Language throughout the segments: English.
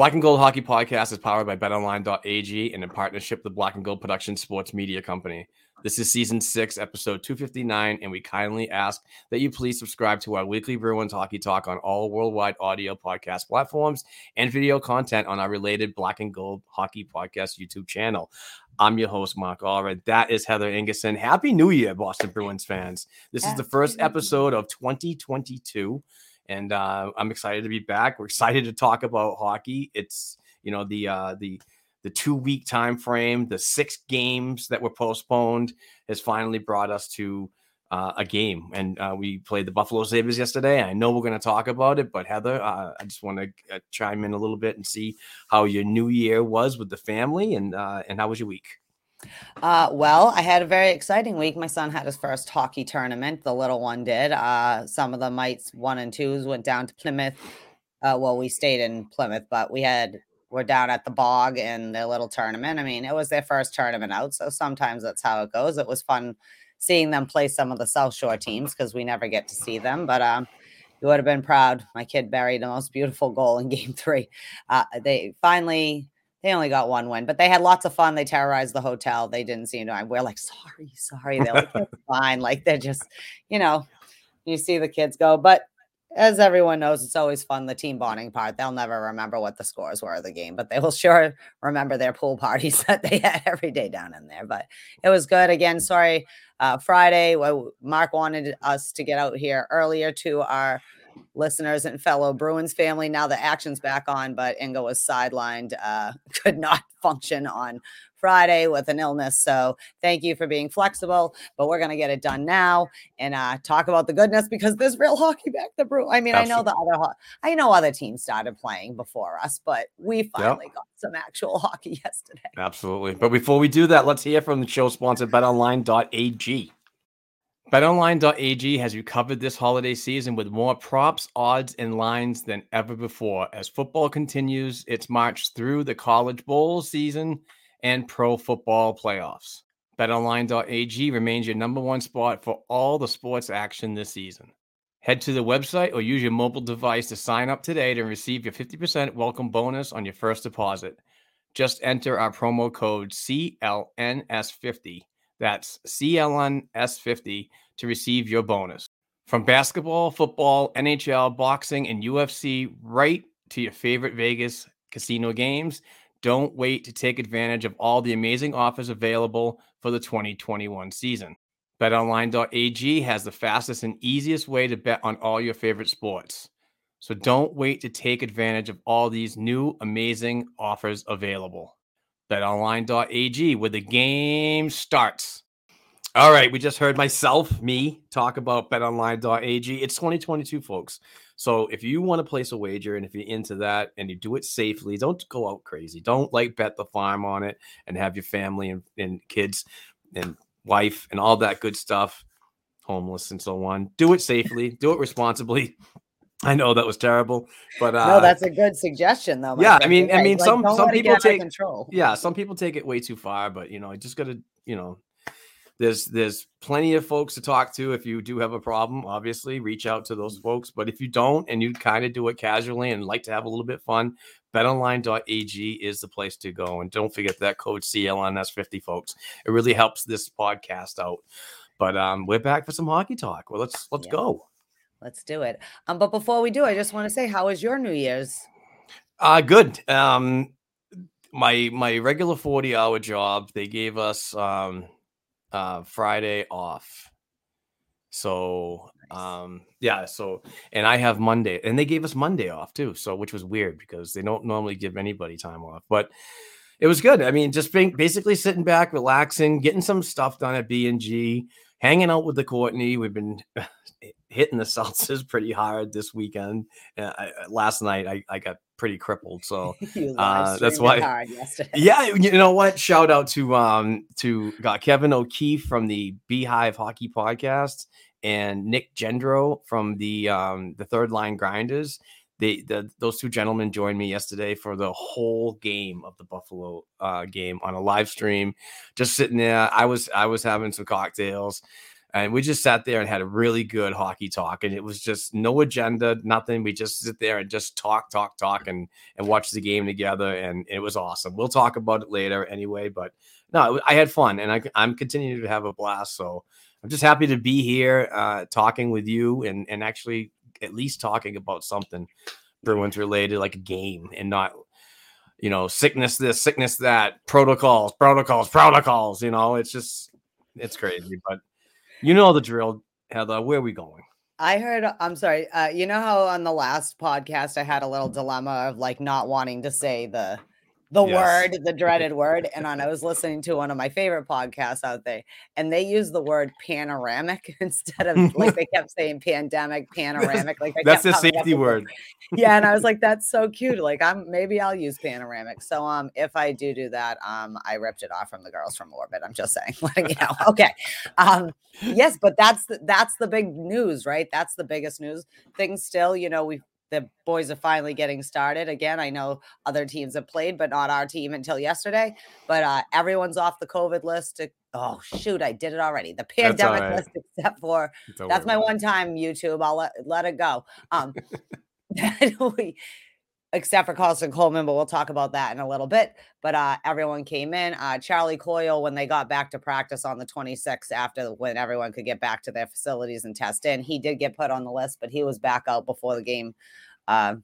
Black and Gold Hockey Podcast is powered by BetOnline.ag and in partnership with the Black and Gold Production Sports Media Company. This is season six, episode 259, and we kindly ask that you please subscribe to our weekly Bruins hockey talk on all worldwide audio podcast platforms and video content on our related Black and Gold Hockey Podcast YouTube channel. I'm your host, Mark Allred. That is Heather Ingerson. Happy New Year, Boston Bruins fans. This is the first episode of 2022 and uh, I'm excited to be back. We're excited to talk about hockey. It's you know the uh, the the two week time frame, the six games that were postponed has finally brought us to uh, a game, and uh, we played the Buffalo Sabres yesterday. I know we're going to talk about it, but Heather, uh, I just want to uh, chime in a little bit and see how your New Year was with the family, and and how was your week? Uh, well, I had a very exciting week. My son had his first hockey tournament. The little one did. Uh, some of the mites one and twos went down to Plymouth. Uh, well, we stayed in Plymouth, but we had we're down at the bog in their little tournament. I mean, it was their first tournament out, so sometimes that's how it goes. It was fun seeing them play some of the South Shore teams because we never get to see them. But um, you would have been proud. My kid buried the most beautiful goal in Game Three. Uh, they finally they only got one win, but they had lots of fun. They terrorized the hotel. They didn't seem to. We're like, sorry, sorry. They're like, "It's fine. Like they're just, you know, you see the kids go. But as everyone knows, it's always fun. The team bonding part. They'll never remember what the scores were of the game, but they will sure remember their pool parties that they had every day down in there. But it was good. Again, sorry. Uh, Friday, Mark wanted us to get out here earlier to our listeners and fellow Bruins family. Now the action's back on, but Inga was sidelined, uh, could not function on Friday with an illness. So thank you for being flexible, but we're going to get it done now and uh, talk about the goodness because there's real hockey back the brew. I mean, I know the other, I know other teams started playing before us, but we finally got some actual hockey yesterday. Absolutely. But before we do that, let's hear from the show sponsor, betonline.ag. BetOnline.ag has you covered this holiday season with more props, odds, and lines than ever before as football continues its march through the college bowl season and pro football playoffs. BetOnline.ag remains your number one spot for all the sports action this season. Head to the website or use your mobile device to sign up today to receive your 50% welcome bonus on your first deposit. Just enter our promo code CLNS50 that's CLNS50 to receive your bonus. From basketball, football, NHL, boxing, and UFC, right to your favorite Vegas casino games, don't wait to take advantage of all the amazing offers available for the 2021 season. BetOnline.ag has the fastest and easiest way to bet on all your favorite sports. So don't wait to take advantage of all these new amazing offers available betonline.ag where the game starts. All right, we just heard myself, me, talk about betonline.ag. It's 2022, folks. So if you want to place a wager and if you're into that and you do it safely, don't go out crazy. Don't like bet the farm on it and have your family and, and kids and wife and all that good stuff, homeless and so on. Do it safely, do it responsibly. I know that was terrible, but uh, no, that's a good suggestion, though. yeah, I mean, I mean, Like, some some people get out of take control. yeah, some people take it way too far, but you know, just gotta, you know, there's there's plenty of folks to talk to if you do have a problem. Obviously, reach out to those folks. But if you don't and you kind of do it casually and like to have a little bit fun, betonline.ag is the place to go. And don't forget that code CLNS50, folks. It really helps this podcast out. But um, we're back for some hockey talk. Well, let's let's Yeah. go. Let's do it. Um, but before we do, I just want to say, how was your New Year's? Uh good. Um my my regular 40 hour job, they gave us um uh Friday off. So um yeah, so and I have Monday and they gave us Monday off too. So which was weird because they don't normally give anybody time off. But it was good. I mean, just being basically sitting back, relaxing, getting some stuff done at B and G, hanging out with the Courtney. We've been hitting the seltzers pretty hard this weekend. Uh, I, I- last night, I, I got pretty crippled. So Uh, that's why- yeah, you know what? Shout out to um to got Kevin O'Keefe from the Beehive Hockey Podcast and Nick Gendro from the um the Third Line Grinders. They the those two gentlemen joined me yesterday for the whole game of the Buffalo uh game on a live stream. Just sitting there, I was I was having some cocktails. And we just sat there and had a really good hockey talk, and it was just no agenda, nothing. We just sit there and just talk, talk, talk, and and watch the game together, and it was awesome. We'll talk about it later anyway, but no, I had fun, and I, I'm continuing to have a blast. So I'm just happy to be here, uh, talking with you, and and actually at least talking about something Bruins related, like a game, and not you know sickness this, sickness that, protocols, protocols, protocols. You know, it's just it's crazy, but you know the drill, Heather. Where are we going? I heard, I'm sorry. Uh, you know how on the last podcast I had a little dilemma of like not wanting to say the the Yes. word, the dreaded word, and on I was listening to one of my favorite podcasts out there, and they used the word panoramic instead of like they kept saying pandemic, panoramic. Like That's the safety with word. yeah and i was like that's so cute like i'm maybe i'll use panoramic so um if i do do that um i ripped it off from the girls from orbit i'm just saying letting you know okay um yes but that's the, that's the big news right that's the biggest news things still you know we the boys are finally getting started again i know other teams have played but not our team until yesterday but uh everyone's off the covid list oh shoot i did it already the pandemic right. list except for that's my one time YouTube. I'll let let it go. Um, we, except for Karson Kuhlman, but we'll talk about that in a little bit. But uh, everyone came in. Uh, Charlie Coyle, when they got back to practice on the 26th, after when everyone could get back to their facilities and test in, he did get put on the list, but he was back out before the game. Uh,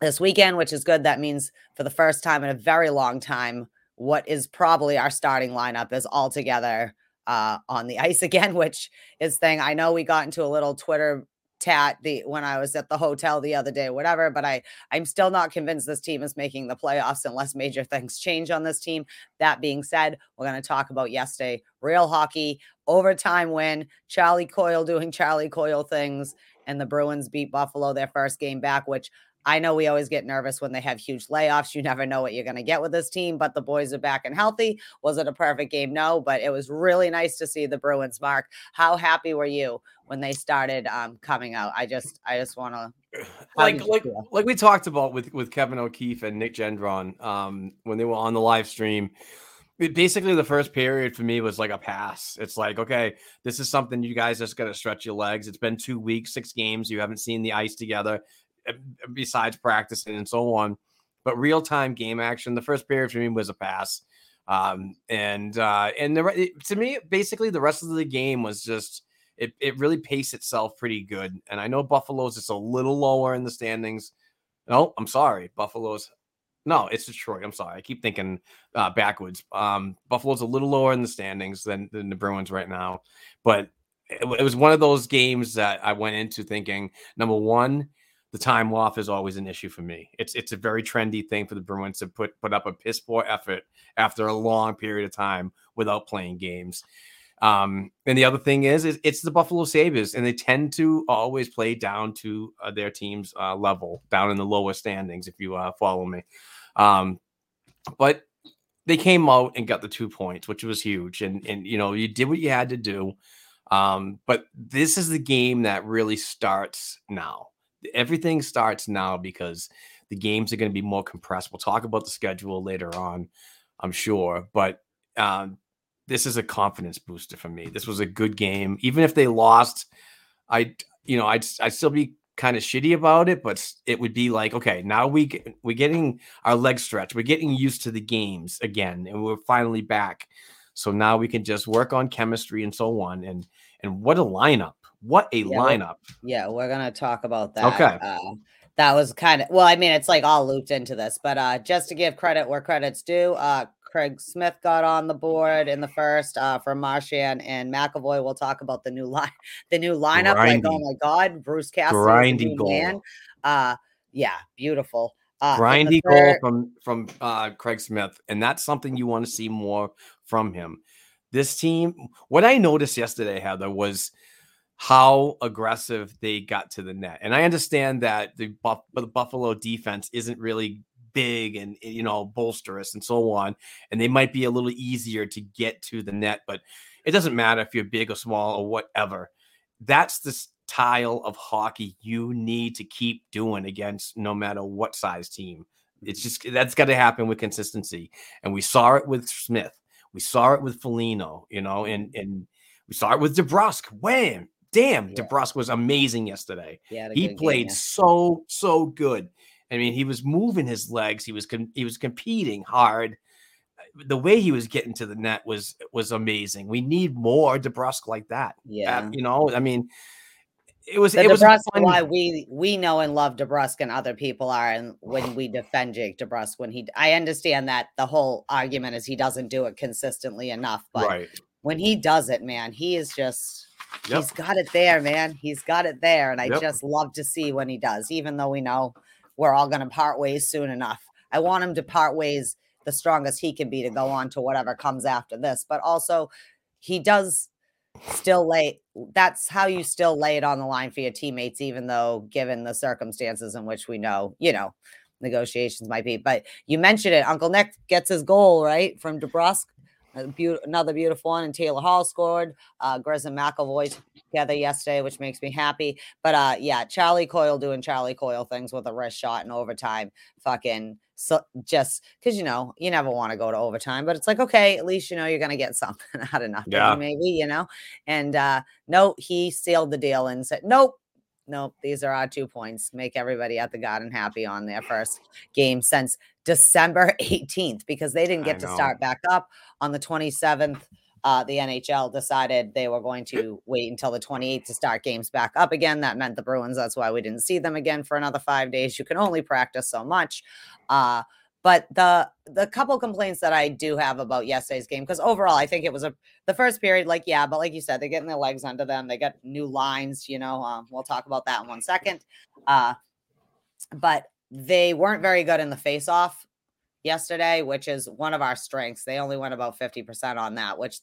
this weekend, which is good. That means for the first time in a very long time, what is probably our starting lineup is all together uh, on the ice again, which is thing. I know we got into a little Twitter tat the when I was at the hotel the other day, whatever. But I I'm still not convinced this team is making the playoffs unless major things change on this team. That being said, we're going to talk about yesterday, real hockey, overtime win, Charlie Coyle doing Charlie Coyle things, and the Bruins beat Buffalo their first game back, which I know we always get nervous when they have huge layoffs. You never know what you're going to get with this team, but the boys are back and healthy. Was it a perfect game? No, but it was really nice to see the Bruins. Mark, how happy were you when they started um, coming out? I just, I just want to like like like we talked about with with Kevin O'Keefe and Nick Gendron um when they were on the live stream. It, basically, the first period for me was like a pass. It's like, okay, this is something you guys just got to stretch your legs. It's been two weeks, six games. You haven't seen the ice together, besides practicing and so on. But real time game action, the first period for me was a pass. Um, and uh, and the to me, basically, the rest of the game was just it, it really paced itself pretty good. And I know Buffalo's just a little lower in the standings. No, I'm sorry. Buffalo's no, it's Detroit. I'm sorry. I keep thinking uh, backwards. Um, Buffalo's a little lower in the standings than, than the Bruins right now. But it, it was one of those games that I went into thinking number one, the time off is always an issue for me. It's it's a very trendy thing for the Bruins to put put up a piss poor effort after a long period of time without playing games. Um, and the other thing is, is it's the Buffalo Sabres, and they tend to always play down to uh, their team's uh, level, down in the lower standings, if you uh, follow me. Um, but they came out and got the two points, which was huge. And and you know, you did what you had to do. Um, but this is the game that really starts now. Everything starts now because the games are going to be more compressed. We'll talk about the schedule later on, I'm sure. But um, this is a confidence booster for me. This was a good game. Even if they lost, I you know, I'd I'd still be kind of shitty about it, but it would be like, okay, now we we're getting our leg stretch. We're getting used to the games again, and we're finally back. So now we can just work on chemistry and so on. And and what a lineup! What a Yeah, lineup! Yeah, we're gonna talk about that. Okay. Uh, that was kind of well, I mean, it's like all looped into this, but uh just to give credit where credit's due, uh Craig Smith got on the board in the first uh for Marchand and McAvoy. We'll talk about the new line, the new lineup. Like, oh my god, Bruce Cassidy, Grindy goal. man. Uh yeah, beautiful. Uh Grindy goal from from uh, Craig Smith, and that's something you want to see more from him. This team, what I noticed yesterday, Heather, was how aggressive they got to the net, and I understand that the, Buff- the Buffalo defense isn't really big and eh, you know bolsterous and so on, and they might be a little easier to get to the net, but it doesn't matter if you're big or small or whatever. That's the style of hockey you need to keep doing against no matter what size team. It's just that's got to happen with consistency, and we saw it with Smith. We saw it with Foligno, you know, and and we saw it with DeBrusk. Wham! Damn, Yeah. DeBrusk was amazing yesterday. he, He good game, played yeah. so so good. I mean, he was moving his legs. He was com- he was competing hard. The way he was getting to the net was was amazing. We need more DeBrusk like that. Uh, Yeah. you know, I mean, it was The it was DeBrusk fun- why we we know and love DeBrusk and other people are and when we defend Jake DeBrusk when he I understand that the whole argument is he doesn't do it consistently enough but right. when he does it man he is just Yep. he's got it there man he's got it there and I Yep. just love to see when he does even though we know we're all going to part ways soon enough I want him to part ways the strongest he can be to go on to whatever comes after this but also he does still lay that's how you still lay it on the line for your teammates even though given the circumstances in which we know you know negotiations might be but you mentioned it uncle nick gets his goal right from DeBrusk another beautiful one and taylor hall scored uh grizz and mcavoy together yesterday which makes me happy but uh yeah charlie coyle doing charlie coyle things with a wrist shot in overtime fucking so just because you know you never want to go to overtime but it's like okay at least you know you're gonna get something out of nothing Yeah. maybe you know and uh no he sealed the deal and said nope nope these are our two points make everybody at the garden happy on their first game since december 18th because they didn't get to start back up on the 27th uh, the NHL decided they were going to wait until the 28th to start games back up again. That meant the Bruins. That's why we didn't see them again for another five days. You can only practice so much. Uh, but the the couple complaints that I do have about yesterday's game, because overall I think it was a the first period, like yeah, but like you said, they're getting their legs under them. They got new lines. You know, um, we'll talk about that in one second. Uh, but they weren't very good in the face off yesterday, which is one of our strengths. They only went about 50% on that, which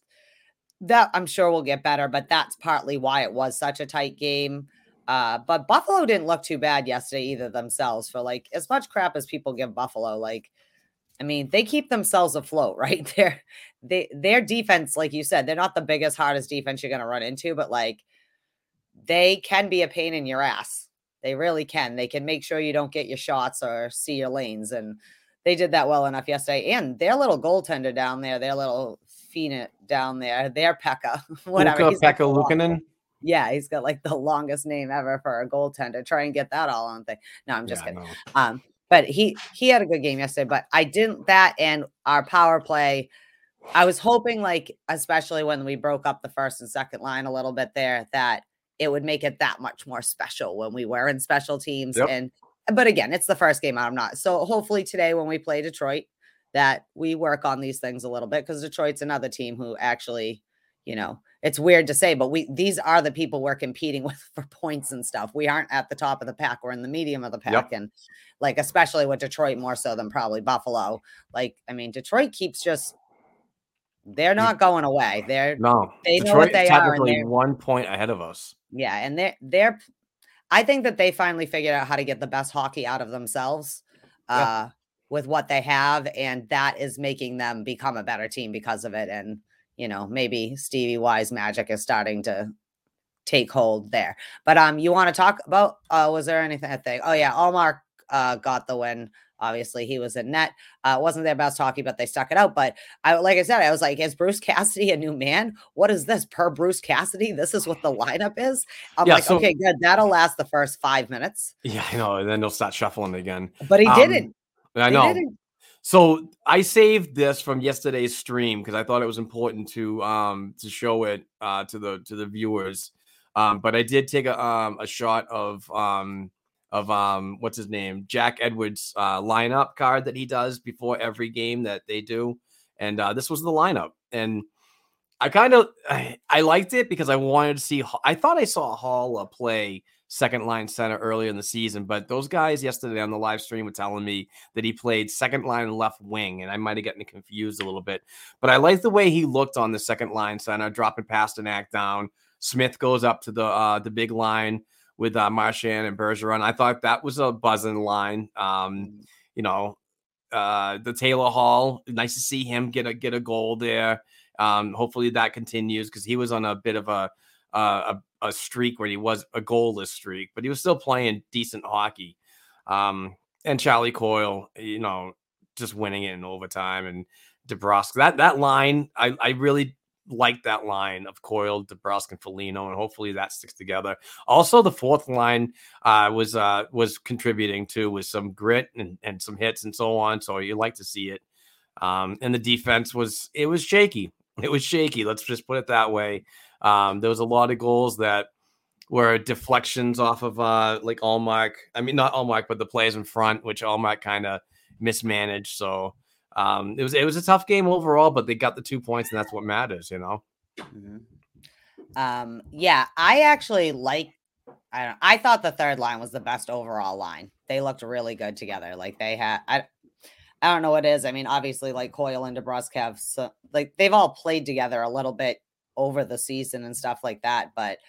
that I'm sure will get better, but that's partly why it was such a tight game. Uh, but Buffalo didn't look too bad yesterday either themselves for like as much crap as people give Buffalo. Like, I mean, they keep themselves afloat, right? Their they their defense, like you said, they're not the biggest, hardest defense you're gonna run into, but like they can be a pain in your ass. They really can. They can make sure you don't get your shots or see your lanes. And they did that well enough yesterday. And their little goaltender down there, their little Phoenix down there, their Pekka, whatever. Luka he's got the Pekka Luukkonen. Yeah, he's got like the longest name ever for a goaltender. Try and get that all on thing. No, I'm just Yeah, kidding. no. Um, but he he had a good game yesterday. But I didn't that and our power play. I was hoping, like, especially when we broke up the first and second line a little bit there, that it would make it that much more special when we were in special teams. Yep. And but again, it's the first game out. I'm not. So hopefully today when we play Detroit, that we work on these things a little bit because Detroit's another team who actually, you know, it's weird to say, but we these are the people we're competing with for points and stuff. We aren't at the top of the pack. We're in the medium of the pack. And like especially with Detroit more so than probably Buffalo. Like, I mean, Detroit keeps just they're not going away. They're No, They know what they are. they're- one point ahead of us. yeah, and they're they're. I think that they finally figured out how to get the best hockey out of themselves, Yeah. uh, with what they have, and that is making them become a better team because of it. And you know, maybe Stevie Y's magic is starting to take hold there. But um, you want to talk about? Uh, was there anything? I think. Oh yeah, Ullmark uh got the win. Obviously, he was in net. Uh, wasn't their best hockey, but they stuck it out. But I, like I said, I was like, is Bruce Cassidy a new man? What is this per Bruce Cassidy? This is what the lineup is. I'm Yeah, like, so- okay, good. That'll last the first five minutes. Yeah, I know. And then they'll start shuffling again. But he Um, didn't. I know. didn't. So I saved this from yesterday's stream because I thought it was important to um to show it uh to the to the viewers. Um, but I did take a um a shot of um of um what's his name Jack Edwards uh lineup card that he does before every game that they do, and uh, this was the lineup, and I kind of I, I liked it because I wanted to see. I thought I saw Hall play second line center earlier in the season, but those guys yesterday on the live stream were telling me that he played second line left wing, and I might have gotten confused a little bit. But I like the way he looked on the second line center, dropping Pastrnak down. Smith goes up to the uh, the big line with uh, Marchand and Bergeron. I thought that was a buzzing line. Um, you know, uh, the Taylor Hall. Nice to see him get a get a goal there. Um, hopefully that continues because he was on a bit of a, uh, a a streak where he was a goalless streak, but he was still playing decent hockey. Um, and Charlie Coyle, you know, just winning it in overtime and DeBrusk. That that line, I I really like that line of Coyle, DeBrusk, and Foligno, and hopefully that sticks together. Also, the fourth line uh, was uh, was contributing too with some grit and, and some hits and so on. So you like to see it. Um, and the defense was it was shaky. It was shaky. Let's just put it that way. Um, there was a lot of goals that were deflections off of uh, like Ullmark. I mean, not Ullmark, but the players in front, which Ullmark kind of mismanaged. So um, it was it was a tough game overall, but they got the two points, and that's what matters, you know. Mhm. Um, yeah, I actually like. I don't. I thought the third line was the best overall line. They looked really good together. Like they had. I. I don't know what it is. I mean, obviously, like Coyle and DeBrusk have so, like they've all played together a little bit over the season and stuff like that. But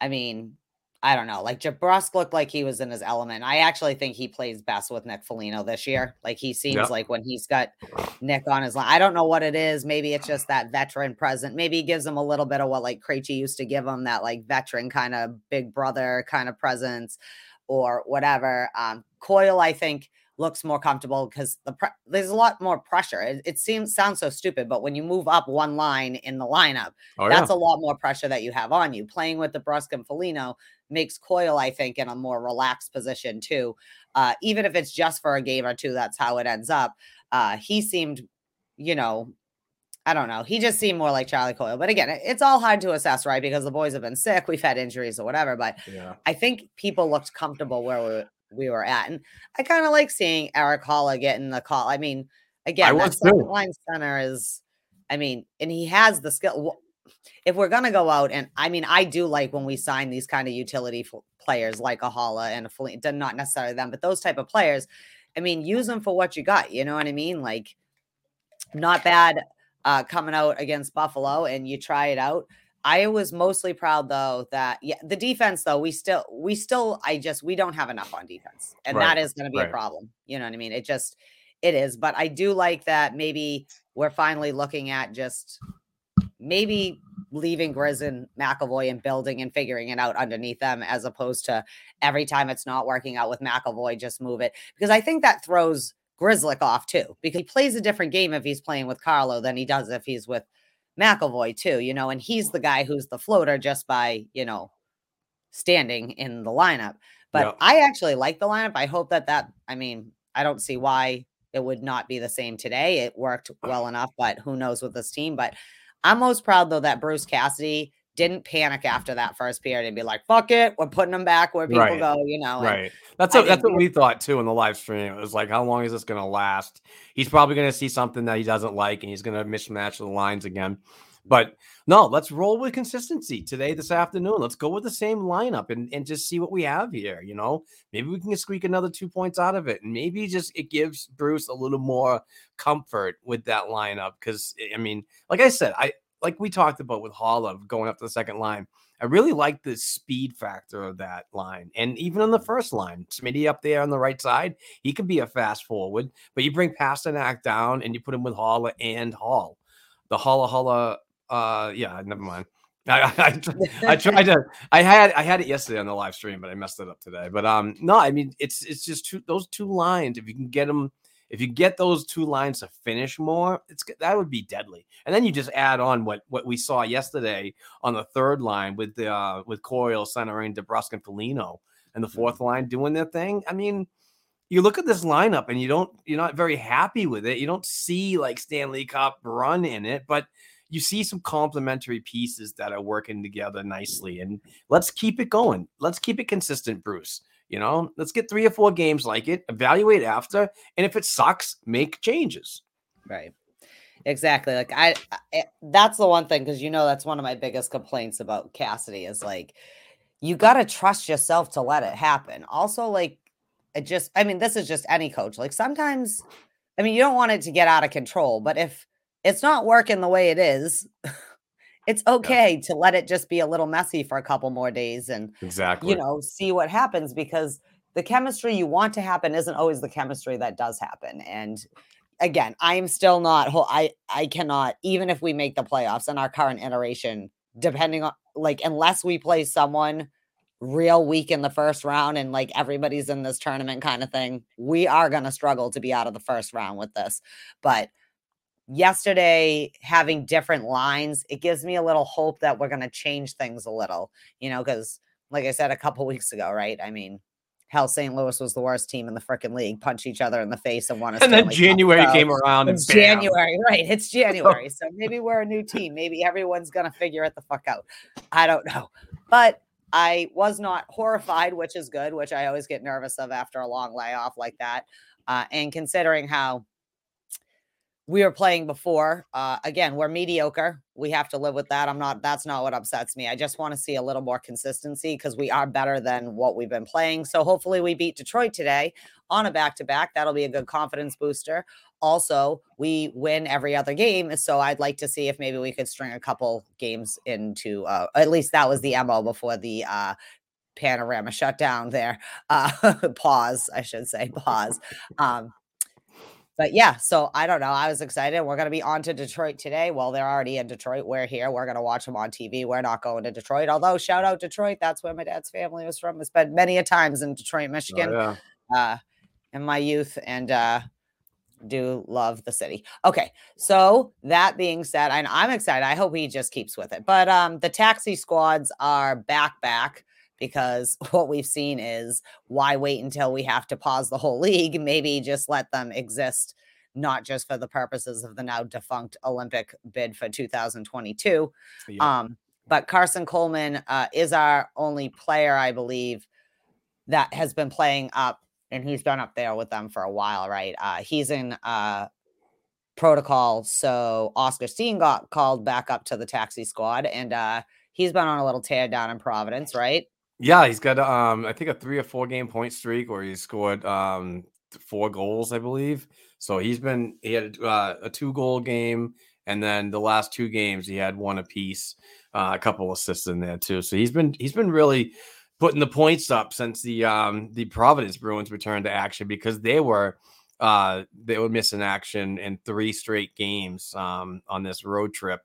I mean, I don't know. Like DeBrusk looked like he was in his element. I actually think he plays best with Nick Foligno this year. Like he seems Yep. like when he's got Nick on his line. I don't know what it is. Maybe it's just that veteran present. Maybe he gives him a little bit of what like Krejci used to give him that like veteran kind of big brother kind of presence or whatever. Um, Coyle, I think, looks more comfortable because the pre- there's a lot more pressure. It, it seems sounds so stupid, but when you move up one line in the lineup, Oh that's a lot more pressure that you have on you. Playing with the Brusque and Foligno makes Coyle, I think, in a more relaxed position too. Uh, even if it's just for a game or two, that's how it ends up. Uh, he seemed, you know, I don't know. He just seemed more like Charlie Coyle. But again, it's all hard to assess, right? Because the boys have been sick, we've had injuries or whatever. But yeah. I think people looked comfortable where we, we were at. And I kind of like seeing Erik Haula getting the call. I mean, again, that second line center is, I mean, and he has the skill. If we're going to go out, and I mean, I do like when we sign these kind of utility f- players like a Haula and a Foligno, not necessarily them, but those type of players. I mean, use them for what you got. You know what I mean? Like, not bad uh, coming out against Buffalo, and you try it out. I was mostly proud though that yeah, the defense though we still we still I just we don't have enough on defense, and that Right, is going to be a problem. You know what I mean? It just it is, but I do like that maybe we're finally looking at just maybe leaving Grizz and McAvoy and building and figuring it out underneath them as opposed to every time it's not working out with McAvoy, just move it. Because I think that throws Grzelcyk off too, because he plays a different game if he's playing with Carlo than he does if he's with McAvoy too, you know, and he's the guy who's the floater just by, you know, standing in the lineup. But Yep. I actually like the lineup. I hope that that, I mean, I don't see why it would not be the same today. It worked well enough, but who knows with this team. But I'm most proud though that Bruce Cassidy didn't panic after that first period and be like, fuck it, we're putting them back where people Right. go, you know. Right. That's what, that's what we thought too in the live stream. It was like, how long is this going to last? He's probably going to see something that he doesn't like, and he's going to mismatch the lines again. But no, let's roll with consistency today, this afternoon. Let's go with the same lineup and, and just see what we have here. You know, maybe we can squeak another two points out of it. And maybe just it gives Bruce a little more comfort with that lineup. Cause I mean, like I said, I like we talked about with Haula going up to the second line. I really like the speed factor of that line. And even on the first line, Smitty up there on the right side, he can be a fast forward, but you bring Pastrnak down and you put him with Haula and Hall. The Haula Haula, uh, yeah, never mind. I, I, I, tried to I had I had it yesterday on the live stream, but I messed it up today. But um no, I mean it's it's just two those two lines. If you can get them if you get those two lines to finish more, it's that would be deadly. And then you just add on what what we saw yesterday on the third line with the uh, with Coyle centering DeBrusk and Foligno, and the 4th mm-hmm. line doing their thing. I mean, you look at this lineup and you don't you're not very happy with it. You don't see like Stanley Cup run in it, but you see some complementary pieces that are working together nicely. And let's keep it going. Let's keep it consistent, Bruce. You know, let's get three or four games like it, evaluate after, and if it sucks, make changes. Right. Exactly. Like I, I that's the one thing because you know that's one of my biggest complaints about Cassidy is like you got to trust yourself to let it happen. Also, like it just, I mean, this is just any coach. Like sometimes, I mean, you don't want it to get out of control, but if it's not working the way it is, it's okay yeah. to let it just be a little messy for a couple more days and exactly. you know see what happens because the chemistry you want to happen isn't always the chemistry that does happen. And again i'm still not whole i i cannot even if we make the playoffs in our current iteration depending on like unless we play someone real weak in the first round and like everybody's in this tournament kind of thing we are going to struggle to be out of the first round with this. But yesterday having different lines, it gives me a little hope that we're going to change things a little, you know, because like I said a couple weeks ago, right? I mean, hell, St. Louis was the worst team in the freaking league, punch each other in the face and won a And then January Cup. came around and January, right? It's January. so maybe we're a new team. Maybe everyone's going to figure it the fuck out. I don't know. But I was not horrified, which is good, which I always get nervous of after a long layoff like that. Uh, and considering how we were playing before. Uh, again, we're mediocre. We have to live with that. I'm not, that's not what upsets me. I just want to see a little more consistency because we are better than what we've been playing. So hopefully we beat Detroit today on a back to back. That'll be a good confidence booster. Also, we win every other game. So I'd like to see if maybe we could string a couple games into, uh, at least that was the MO before the, uh, panorama shutdown there. Uh, pause, I should say, pause. Um, but yeah, so I don't know. I was excited. We're going to be on to Detroit today. Well, they're already in Detroit. We're here. We're going to watch them on TV. We're not going to Detroit. Although, shout out Detroit. That's where my dad's family was from. I spent many a times in Detroit, oh, Michigan, oh, yeah. uh, in my youth, and uh, do love the city. Okay, so that being said, and I'm excited. I hope he just keeps with it. But um, the taxi squads are back, back because what we've seen is why wait until we have to pause the whole league? Maybe just let them exist, not just for the purposes of the now defunct Olympic bid for 2022. Yeah. Um, but Karson Kuhlman uh, is our only player, I believe, that has been playing up, and he's been up there with them for a while, right? Uh, he's in uh, protocol, so Oskar Steen got called back up to the taxi squad, and uh, he's been on a little tear down in Providence, right? Yeah, he's got um I think a three or four game point streak where he scored um four goals, I believe. So he's been he had uh, a two goal game, and then the last two games he had one apiece, uh, a couple assists in there too. So he's been he's been really putting the points up since the um the Providence Bruins returned to action because they were uh they were missing action in three straight games um on this road trip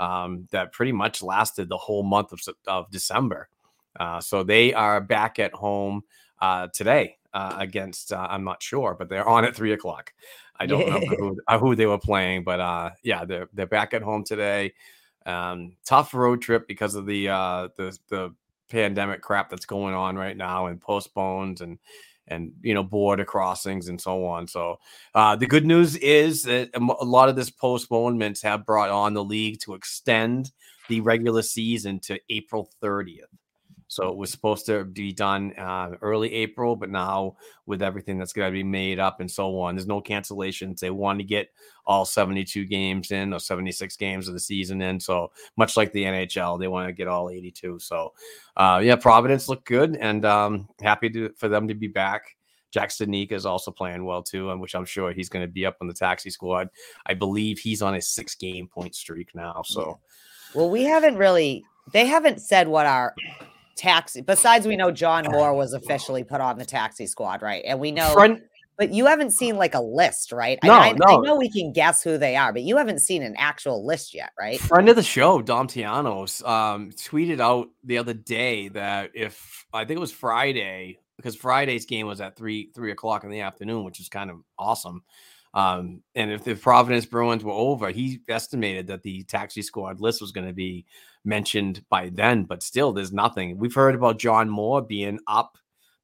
um that pretty much lasted the whole month of, of December. Uh, so they are back at home uh, today uh, against, uh, I'm not sure, but they're on at three o'clock. I don't remember who, uh, who, they were playing, but uh, yeah, they're, they're back at home today. Um, tough road trip because of the, the, the pandemic crap that's going on right now and postponed and, and you know border crossings and so on. So uh, the good news is that a lot of this postponements have brought on the league to extend the regular season to April 30th. So it was supposed to be done uh, early April, but now with everything that's going to be made up and so on, there's no cancellations. They want to get all 72 games in or 76 games of the season in. So much like the NHL, they want to get all 82. So uh, yeah, Providence looked good and um, happy to, for them to be back. Jack Studnicka is also playing well too, and which I'm sure he's going to be up on the taxi squad. I believe he's on a six game point streak now. So, Well, we haven't really. They haven't said what our taxi. Besides, we know John Moore was officially put on the taxi squad, right? And we know. friend, But you haven't seen like a list, right? No, I, I, I know we can guess who they are, but you haven't seen an actual list yet, right? friend of the show, Dom Tianos, um, tweeted out the other day that if I think it was Friday, because Friday's game was at three three o'clock in the afternoon, which is kind of awesome. Um, and if the Providence Bruins were over, he estimated that the taxi squad list was going to be mentioned by then, but still, there's nothing. We've heard about John Moore being up,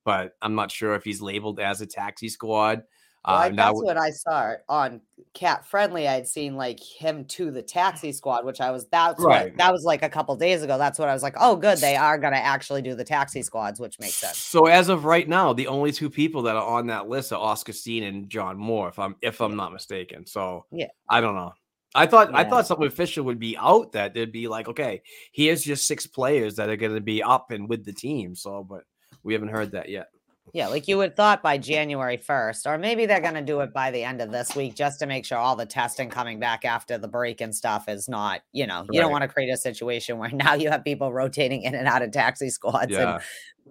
but I'm not sure if he's labeled as a taxi squad. Well, Uh, I, now, that's what I saw on CapFriendly. I'd seen like him to the taxi squad, which I was that's Right. what that was like a couple days ago. That's what I was like, oh, good, they are gonna actually do the taxi squads, which makes sense. So as of right now, the only two people that are on that list are Oskar Steen and John Moore, if I'm if I'm not mistaken. So Yeah. I don't know. I thought I thought something official would be out that there'd be like, okay, here's just six players that are going to be up and with the team. So, but we haven't heard that yet. Yeah, like you would thought by January 1st, or maybe they're going to do it by the end of this week just to make sure all the testing coming back after the break and stuff is not, you know, you don't want to create a situation where now you have people rotating in and out of taxi squads Yeah, and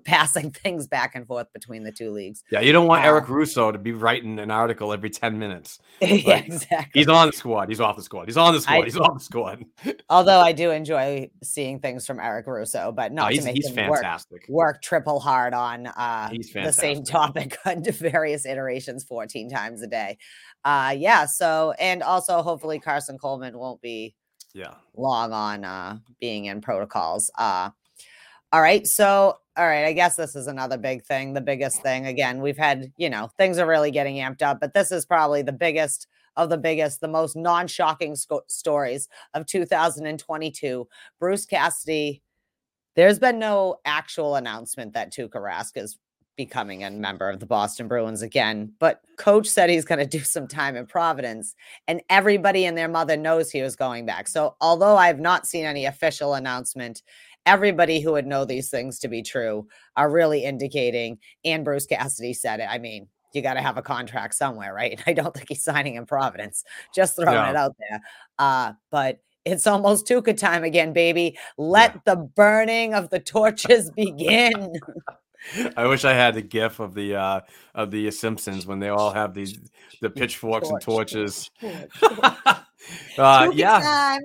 passing things back and forth between the two leagues. yeah. You don't want Uh, Eric Russo to be writing an article every ten minutes. yeah, exactly. He's on the squad. He's off the squad. He's on the squad. I- he's off the squad. Although I do enjoy seeing things from Eric Russo, but No, not to he's make he's him fantastic. work triple hard on uh, He's the same topic under various iterations 14 times a day. Uh, yeah. So, and also hopefully Karson Kuhlman won't be Yeah. long on uh, being in protocols. Uh, all right. So, all right. I guess this is another big thing. The biggest thing, again, we've had, you know, things are really getting amped up, but this is probably the biggest of the biggest, the most non shocking sco- stories of 2022. Bruce Cassidy, there's been no actual announcement that Tuukka Rask is becoming a member of the Boston Bruins again, but coach said he's going to do some time in Providence and everybody and their mother knows he was going back. So, although I've not seen any official announcement, everybody who would know these things to be true are really indicating, and Bruce Cassidy said it. I mean, you got to have a contract somewhere, right? I don't think he's signing in Providence, just throwing Yeah. it out there. Uh, but it's almost Tuukka time again, baby. Let the burning of the torches begin. I wish I had the gif of the uh of the Simpsons when they all have these the pitchforks and torches. torch, torch. uh yeah, time.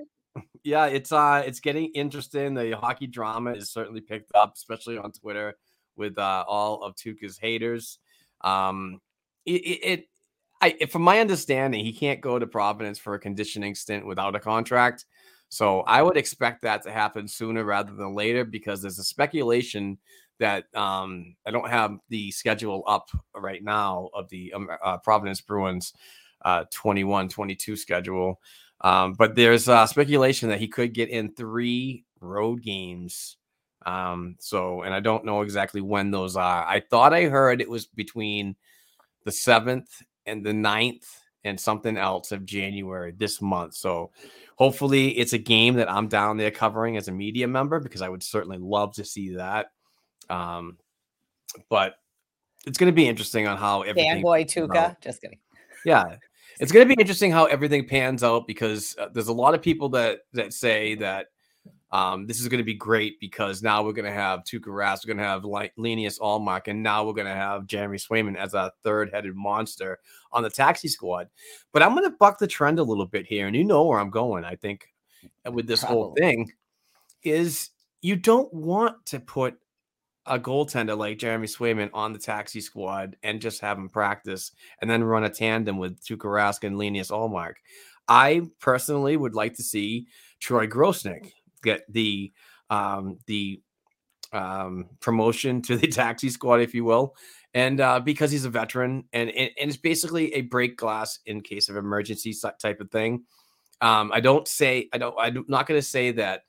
Yeah, it's uh it's getting interesting. The hockey drama is certainly picked up, especially on Twitter with uh all of Tuukka's haters. Um it, it, I from my understanding, he can't go to Providence for a conditioning stint without a contract. So I would expect that to happen sooner rather than later because there's a speculation that um, I don't have the schedule up right now of the um, uh, Providence Bruins uh, 21 22 schedule. Um, but there's uh, speculation that he could get in three road games. Um, so, and I don't know exactly when those are. I thought I heard it was between the 7th and the 9th and something else of January this month. So, hopefully, it's a game that I'm down there covering as a media member because I would certainly love to see that. Um, but it's going to be interesting on how everything. Fanboy Tuukka. Just kidding. Yeah, it's going to be interesting how everything pans out because uh, there's a lot of people that that say that um, this is going to be great because now we're going to have Tuukka Rask, we're going to have like Linus Ullmark, and now we're going to have Jeremy Swayman as a third-headed monster on the taxi squad. But I'm going to buck the trend a little bit here, and you know where I'm going. I think with this whole thing is you don't want to put a goaltender like Jeremy Swayman on the taxi squad and just have him practice and then run a tandem with Tuukka Rask and Linus Ullmark. I personally would like to see Troy Grosenick get the um, the um, promotion to the taxi squad, if you will, and uh, because he's a veteran and, and and it's basically a break glass in case of emergency type of thing. Um, I don't say I don't I'm not going to say that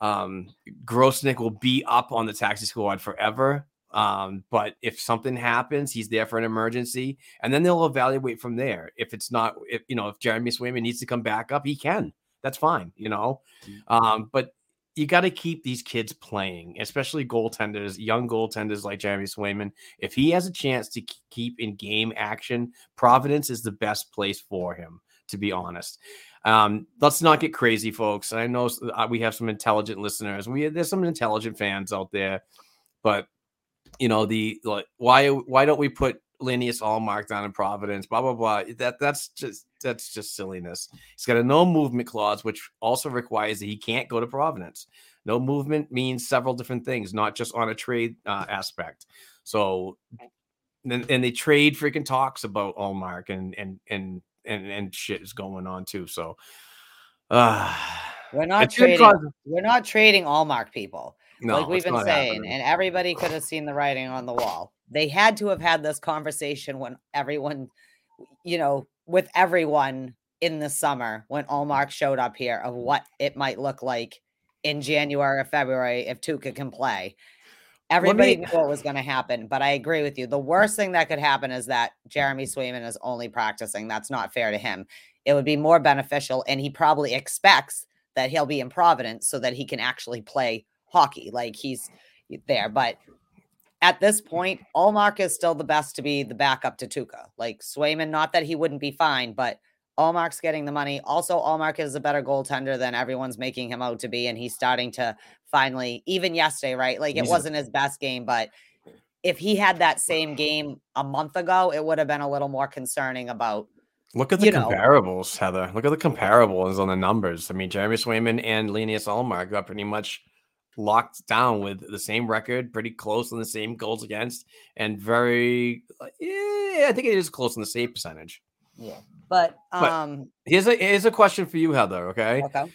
Um, Grosenick will be up on the taxi squad forever. Um, but if something happens, he's there for an emergency, and then they'll evaluate from there. If it's not, if you know, if Jeremy Swayman needs to come back up, he can. That's fine, you know. Um, but you got to keep these kids playing, especially goaltenders, young goaltenders like Jeremy Swayman. If he has a chance to keep in game action, Providence is the best place for him, to be honest. Um, let's not get crazy, folks. I know uh, we have some intelligent listeners. We there's some intelligent fans out there, but you know the like why why don't we put Linus Ullmark down in Providence? Blah blah blah. That that's just that's just silliness. He's got a no movement clause, which also requires that he can't go to Providence. No movement means several different things, not just on a trade uh, aspect. So, and, and they trade freaking talks about Ullmark and and and and and shit is going on too. So, uh, We're not trading. cause- We're not trading Ullmark people. no, like we've been saying, happening. and everybody could have seen the writing on the wall. They had to have had this conversation when everyone, you know, with everyone in the summer when Ullmark showed up here of what it might look like in January or February if Tuukka can play. Everybody me- knew what was going to happen, but I agree with you. The worst thing that could happen is that Jeremy Swayman is only practicing. That's not fair to him. It would be more beneficial, and he probably expects that he'll be in Providence so that he can actually play hockey. Like he's there. But at this point, Ullmark is still the best to be the backup to Tuukka. Like Swayman, not that he wouldn't be fine, but Ullmark's getting the money. Also, Ullmark is a better goaltender than everyone's making him out to be. And he's starting to finally, even yesterday, right? Like it wasn't his best game, but if he had that same game a month ago, it would have been a little more concerning about Look at the you know. comparables, Heather. Look at the comparables on the numbers. I mean, Jeremy Swayman and Linus Ullmark got pretty much locked down with the same record, pretty close on the same goals against, and very, yeah, I think it is close on the save percentage. Yeah. But But- um Here's a here's a question for you, Heather. Okay, okay.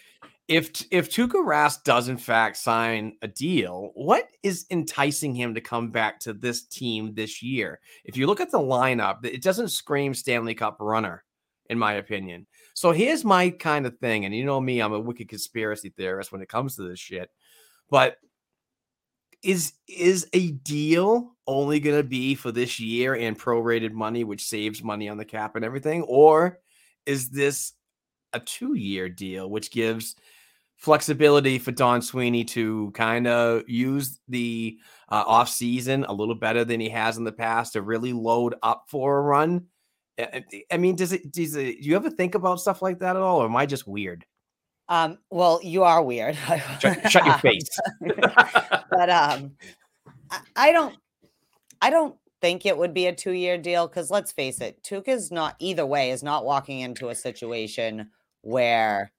if if Tuukka Rask does in fact sign a deal, what is enticing him to come back to this team this year? If you look at the lineup, it doesn't scream Stanley Cup runner, in my opinion. So here's my kind of thing, and you know me, I'm a wicked conspiracy theorist when it comes to this shit. But is is a deal only going to be for this year and prorated money, which saves money on the cap and everything, or is this a two-year deal, which gives flexibility for Don Sweeney to kind of use the uh, off season a little better than he has in the past to really load up for a run. I- mean, does it? Does it? Do you ever think about stuff like that at all, or am I just weird? Um, well, you are weird. Shut, shut your face. but um I, I don't I don't think it would be a two-year deal because let's face it, Tuukka's not either way is not walking into a situation where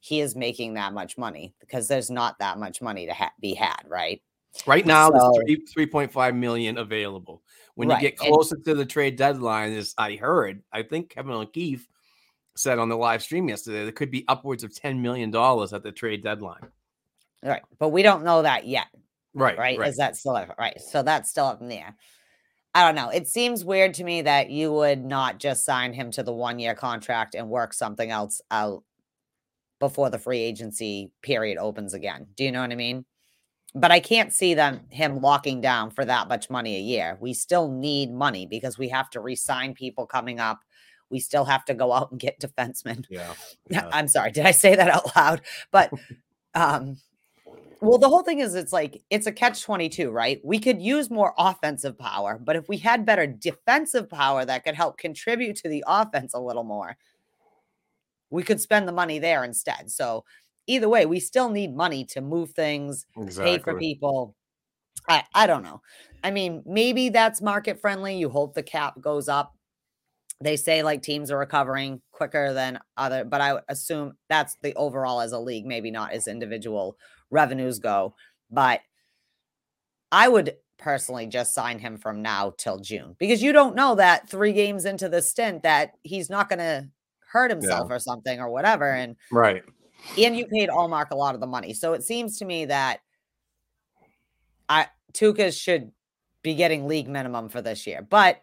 he is making that much money because there's not that much money to ha- be had, right? right now, So- there's three three point five million available. When Right, you get and- closer to the trade deadline, as I heard, I think Kevin O'Keefe said on the live stream yesterday, there could be upwards of ten million dollars at the trade deadline. Right. But we don't know that yet. Right, right? right. Is that still up? Right. So that's still up in the air. I don't know. It seems weird to me that you would not just sign him to the one year contract and work something else out before the free agency period opens again. Do you know what I mean? But I can't see them him locking down for that much money a year. We still need money because we have to re-sign people coming up. We still have to go out and get defensemen. yeah. I'm sorry, did I say that out loud? But um well the whole thing is it's like it's a catch 22, right? We could use more offensive power, but if we had better defensive power that could help contribute to the offense a little more, we could spend the money there instead. So either way, we still need money to move things, Exactly. pay for people. I, I don't know. I mean, maybe that's market friendly. You hope the cap goes up. They say like teams are recovering quicker than other, but I assume that's the overall as a league, maybe not as individual revenues go. But I would personally just sign him from now till June because you don't know that three games into the stint that he's not going to hurt himself or something or whatever. Mm, and Right. and you paid Ullmark a lot of the money. So it seems to me that I Tuukka should be getting league minimum for this year. But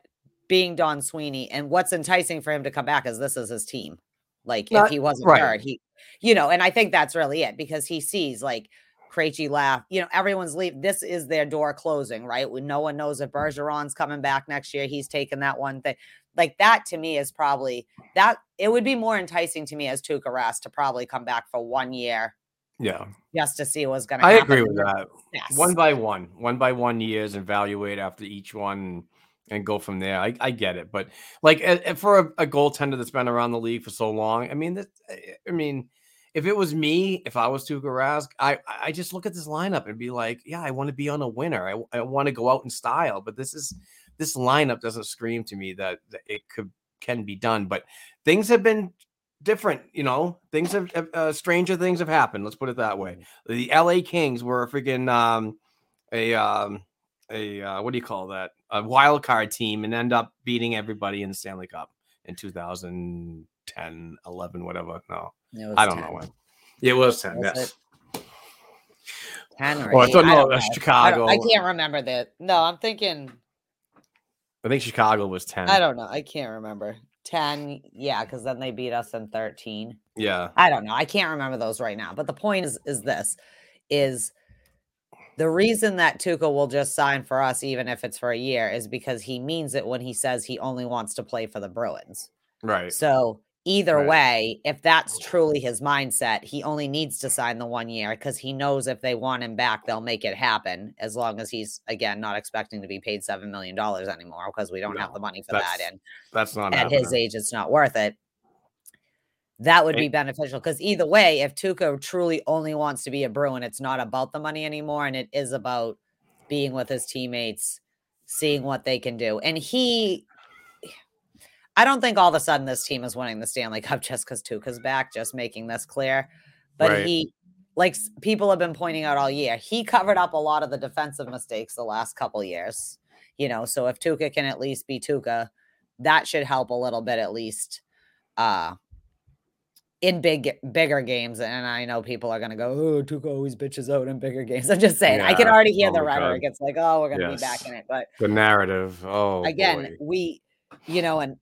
being Don Sweeney and what's enticing for him to come back is this is his team. Like Not- if he wasn't right. hurt, he you know, and I think that's really it because he sees like Krejci laugh. You know, everyone's leave. This is their door closing, right? No one knows if mm. Bergeron's coming back next year. He's taking that one thing. Like that to me is probably that. It would be more enticing to me as Tuukka Rask to probably come back for one year Yeah, just to see what's going to happen. I happen. agree with that. Yes. One by one, one by one years, evaluate after each one and go from there. I, I get it, but like a- a- for a, a goaltender that's been around the league for so long, I mean, that, I mean, if it was me, if I was Tuukka Rask, I I just look at this lineup and be like, yeah, I want to be on a winner. I, I want to go out in style, but this is this lineup doesn't scream to me that, that it could can be done. But things have been different, you know. Things have have, uh, stranger things have happened. Let's put it that way. The LA Kings were a freaking um a um a uh, what do you call that? A wild card team and end up beating everybody in the Stanley Cup in 2010, 11, whatever. No, I don't 10. know when. It was 10. Was yes. it? 10 or Oh, I thought- no, don't that's know. I, Chicago. don't- I can't remember that. No, I'm thinking. I think Chicago was 10. I don't know. I can't remember. 10. Yeah, because then they beat us in 13. Yeah. I don't know. I can't remember those right now. But the point is is this is the reason that Tuukka will just sign for us, even if it's for a year, is because he means it when he says he only wants to play for the Bruins. Right. So either Right. way, if that's truly his mindset, he only needs to sign the one year because he knows if they want him back, they'll make it happen as long as he's again not expecting to be paid seven million dollars anymore because we don't have the money for that. And That's not at happening. his age, it's not worth it. That would be beneficial because either way, if Tuukka truly only wants to be a Bruin, it's not about the money anymore, and it is about being with his teammates, seeing what they can do. And he, I don't think all of a sudden this team is winning the Stanley Cup just because Tuukka's back. Just making this clear, but Right. he, like people have been pointing out all year, he covered up a lot of the defensive mistakes the last couple years. You know, so if Tuukka can at least be Tuukka, that should help a little bit at least uh in big bigger games and i know people are going to go oh Tuukka always bitches out in bigger games i'm just saying i can already hear Oh the my God. rhetoric it's like oh we're going to be back in it but The narrative. Oh, again boy. we you know and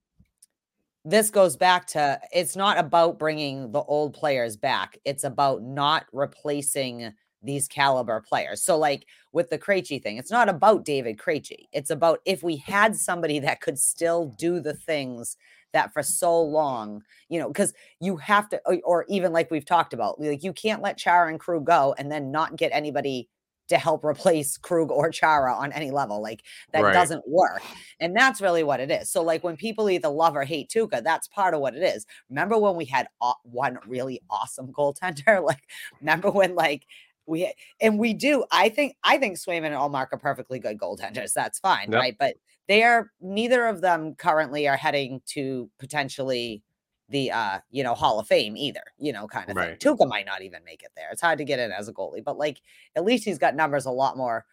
this goes back to it's not about bringing the old players back it's about not replacing these caliber players so like with the Krejci thing it's not about David Krejci it's about if we had somebody that could still do the things that for so long you know because you have to or, or even like we've talked about like you can't let Chara and Krug go and then not get anybody to help replace Krug or Chara on any level like that Right. doesn't work and that's really what it is. So, like when people either love or hate Tuukka, that's part of what it is. Remember when we had one really awesome goaltender? Like, remember when like we and we do. I think I think Swayman and Ullmark are perfectly good goaltenders. That's fine, Yep. right? But they are neither of them currently are heading to potentially the uh you know Hall of Fame either. You know, kind of Right. thing. Tuukka might not even make it there. It's hard to get in as a goalie, but like at least he's got numbers a lot more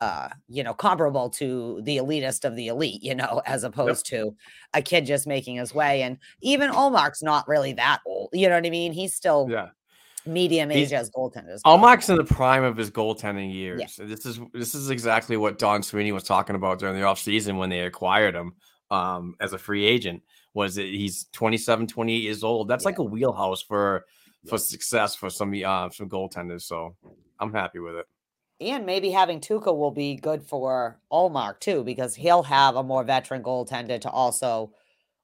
uh you know comparable to the elitist of the elite you know as opposed to a kid just making his way and even Ullmark's not really that old you know what i mean he's still Yeah. Medium age as goaltenders go. Ullmark's in the prime of his goaltending years. This is this is exactly what Don Sweeney was talking about during the offseason when they acquired him um, as a free agent. Was that he's 27, 28 years old? That's like a wheelhouse for for success for some uh some goaltenders. So I'm happy with it. and maybe having Tuukka will be good for Ullmark too because he'll have a more veteran goaltender to also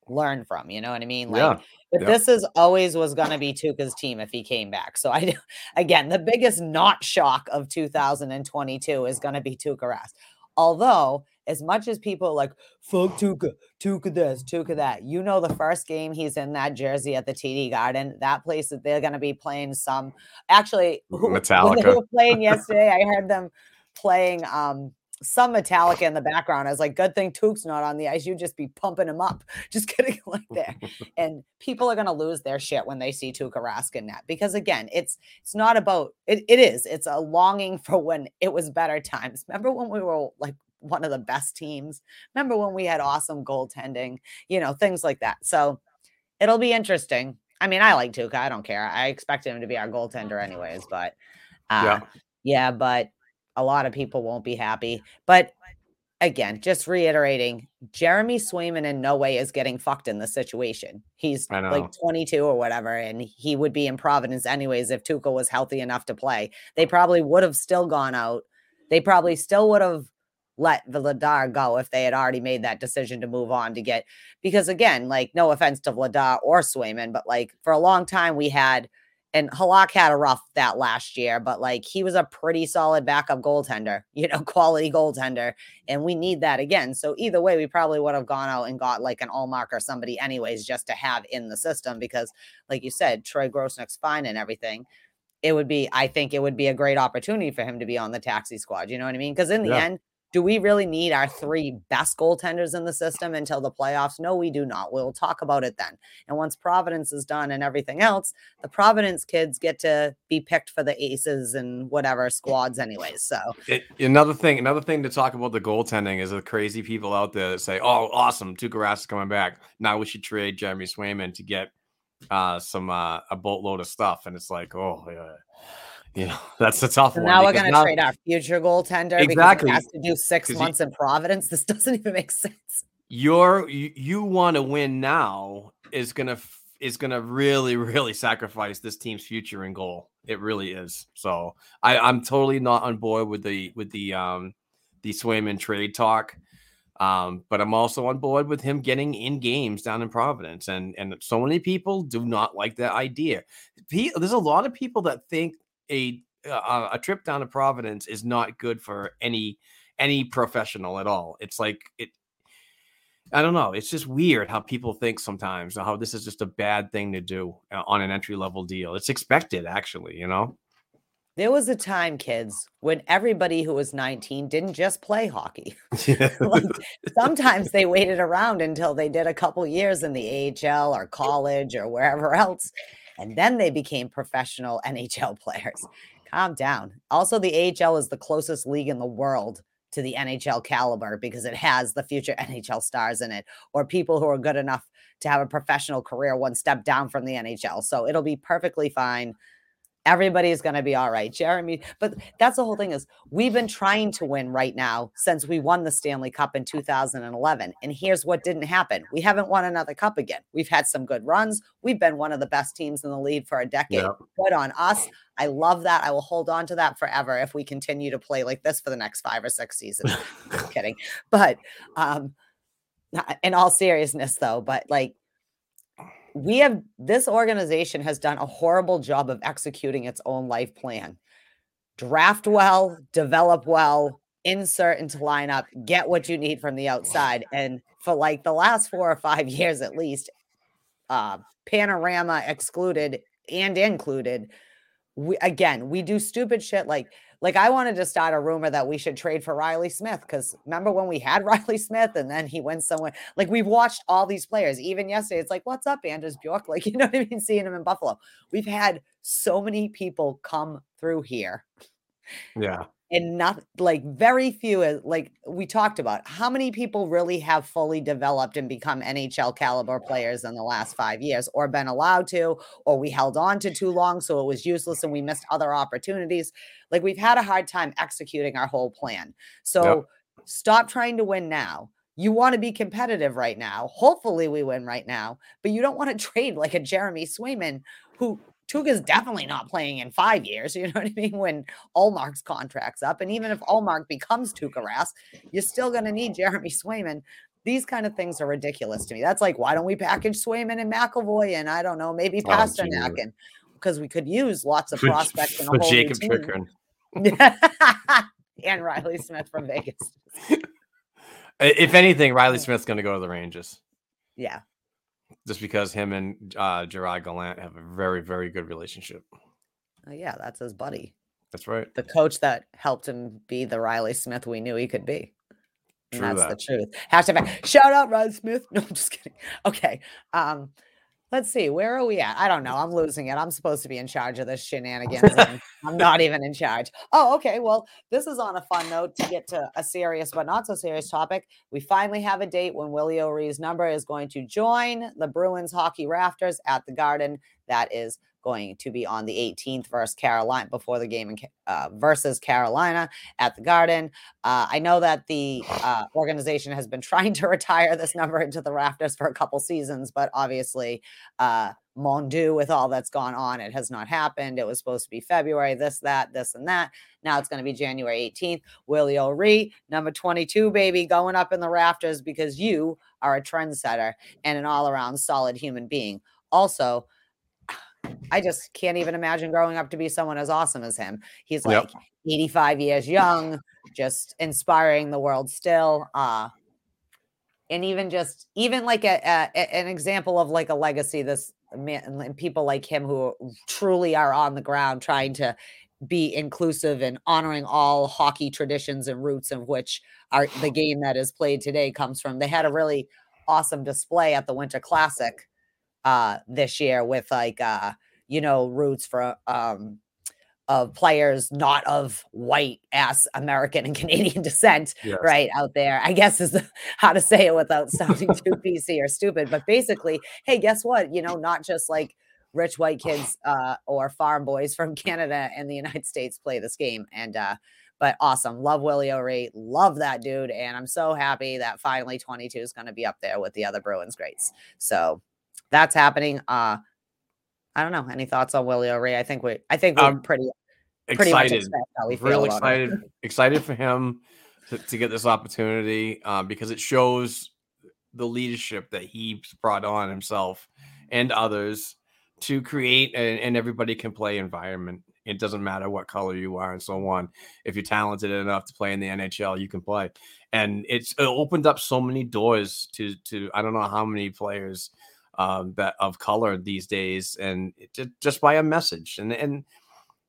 learn from you know what i mean like yeah. But Yep. this is always was going to be Tuukka's team if he came back. So I, again, the biggest not shock of 2022 is going to be Tuukka Rask. Although, as much as people like fuck Tuukka, Tuukka this, Tuukka that, you know, the first game he's in that jersey at the TD Garden, that place that they're going to be playing some. Actually, who- Metallica. were playing yesterday, I heard them playing um some Metallica in the background. I was like, good thing Tuke's not on the ice. You'd just be pumping him up, just getting like there. and people are going to lose their shit when they see Tuukka Rask in net because again, it's it's not about it. It is. It's a longing for when it was better times. Remember when we were like one of the best teams? Remember when we had awesome goaltending? You know, things like that. So it'll be interesting. I mean, I like Tuukka. I don't care. I expect him to be our goaltender anyways, but uh, Yeah. yeah, but a lot of people won't be happy. But again, just reiterating, Jeremy Swayman in no way is getting fucked in the situation. He's like 22 or whatever, and he would be in Providence anyways if Tuukka was healthy enough to play. They probably would have still gone out. They probably still would have let Vladar go if they had already made that decision to move on to get because again, like no offense to Vladar or Swayman, but like for a long time we had and Halak had a rough that last year, but like he was a pretty solid backup goaltender, you know, quality goaltender. And we need that again. So either way, we probably would have gone out and got like an Ullmark or somebody, anyways, just to have in the system because, like you said, Troy Grosenick's fine and everything. It would be, I think it would be a great opportunity for him to be on the taxi squad. You know what I mean? Because in the Yeah. end, do we really need our three best goaltenders in the system until the playoffs? No, we do not. We'll talk about it then. And once Providence is done and everything else, the Providence kids get to be picked for the aces and whatever squads, anyways. So It, another thing, another thing to talk about the goaltending is the crazy people out there that say, "Oh, awesome, Tuukka Rask is coming back. Now we should trade Jeremy Swayman to get uh, some uh, a boatload of stuff." And it's like, oh, yeah, you know, that's a tough So one. now we're going to trade our future goaltender Exactly. because it has to do six months in Providence. This doesn't even make sense. You're you, you want to win now is gonna is gonna really really sacrifice this team's future and goal. It really is. So I I'm totally not on board with the with the um the Swayman trade talk. Um, but I'm also on board with him getting in games down in Providence, and and so many people do not like that idea. Pe- There's a lot of people that think a uh, a trip down to Providence is not good for any any professional at all. It's like it. I don't know. It's just weird how people think sometimes how this is just a bad thing to do uh, on an entry level deal. It's expected, actually. You know. There was a time, kids, when everybody who was 19 didn't just play hockey. Like, sometimes they waited around until they did a couple years in the AHL or college or wherever else, and then they became professional NHL players. Oh. Calm down. Also, the AHL is the closest league in the world to the NHL caliber because it has the future NHL stars in it or people who are good enough to have a professional career one step down from the NHL. So it'll be perfectly fine. Everybody's going to be all right. Jeremy, but that's the whole thing is we've been trying to win right now since we won the Stanley Cup in 2011. And here's what didn't happen. We haven't won another cup again. We've had some good runs. We've been one of the best teams in the league for a decade. Yeah. Good on us. I love that. I will hold on to that forever if we continue to play like this for the next five or six seasons. Just kidding. But um in all seriousness though, but like we have this organization has done a horrible job of executing its own life plan. Draft well, develop well, insert into lineup, get what you need from the outside. And for like the last four or five years at least, uh panorama excluded and included. We again, we do stupid shit like like I wanted to start a rumor that we should trade for Reilly Smith because remember when we had Reilly Smith and then he went somewhere. Like we've watched all these players. Even yesterday, it's like, what's up, Anders Bjork? Like, you know what I mean? Seeing him in Buffalo. We've had so many people come through here yeah. And not like very few uh, like we talked about how many people really have fully developed and become NHL caliber players in the last 5 years or been allowed to or we held on to too long so it was useless and we missed other opportunities. Like we've had a hard time executing our whole plan. So stop trying to win now. You want to be competitive right now. Hopefully we win right now but you don't want to trade like a Jeremy Swayman who Tuukka's definitely not playing in five years. You know what I mean? When Ullmark's contract's up, and even if Allmark becomes Tuukka Rask, you're still going to need Jeremy Swayman. These kind of things are ridiculous to me. That's like, why don't we package Swayman and McAvoy and I don't know, maybe Oh, Pastrnak geez. and because we could use lots of prospects in for Jacob. Trickern. and Reilly Smith from Vegas. If anything, Reilly Smith's going to go to the Rangers Yeah. Just because him and uh, Gerard Gallant have a very, very good relationship. Oh, yeah, that's his buddy. That's right. The coach that helped him be the Reilly Smith we knew he could be. And that's that. the truth. Hashtag shout out Reilly Smith. No, I'm just kidding. Okay. Um, let's see. Where are we at? I don't know. I'm losing it. I'm supposed to be in charge of this shenanigans. and I'm not even in charge. Oh, okay. Well, this is on a fun note to get to a serious but not so serious topic. We finally have a date when Willie O'Ree's number is going to join the Bruins hockey rafters at the Garden That is going to be on the 18th versus Carolina before the game in, uh, versus Carolina at the Garden. Uh, I know that the uh, organization has been trying to retire this number into the rafters for a couple seasons, but obviously, uh, mon Dieu, with all that's gone on, it has not happened. It was supposed to be February, this, that, this, and that. Now it's going to be January 18th. Willie O'Ree, number 22, baby, going up in the rafters because you are a trendsetter and an all around solid human being. Also, I just can't even imagine growing up to be someone as awesome as him. He's like Yep. 85 years young, just inspiring the world still. Uh and even just even like a, a an example of like a legacy this man and people like him who truly are on the ground trying to be inclusive and honoring all hockey traditions and roots of which are the game that is played today comes from. They had a really awesome display at the Winter Classic uh this year with like uh you know roots for um of players not of white ass American and Canadian descent Yes. right out there. I guess is the, how to say it without sounding too PC or stupid. But basically, hey, guess what? You know, not just like rich white kids uh, or farm boys from Canada and the United States play this game. And uh, but awesome, love Willie O'Ree, love that dude, and I'm so happy that finally 22 is going to be up there with the other Bruins greats. So that's happening. Uh, I don't know. Any thoughts on Willie O'Ree? I think we, I think we're I'm pretty, pretty much Excited. expressed how we feel Real excited. excited for him to, to get this opportunity uh, because it shows the leadership that he's brought on himself and others to create an, and everybody can play environment. It doesn't matter what color you are and so on. If you're talented enough to play in the NHL, you can play. And it's it opened up so many doors to to I don't know how many players um, that of color these days, and it, ju- just by a message. And and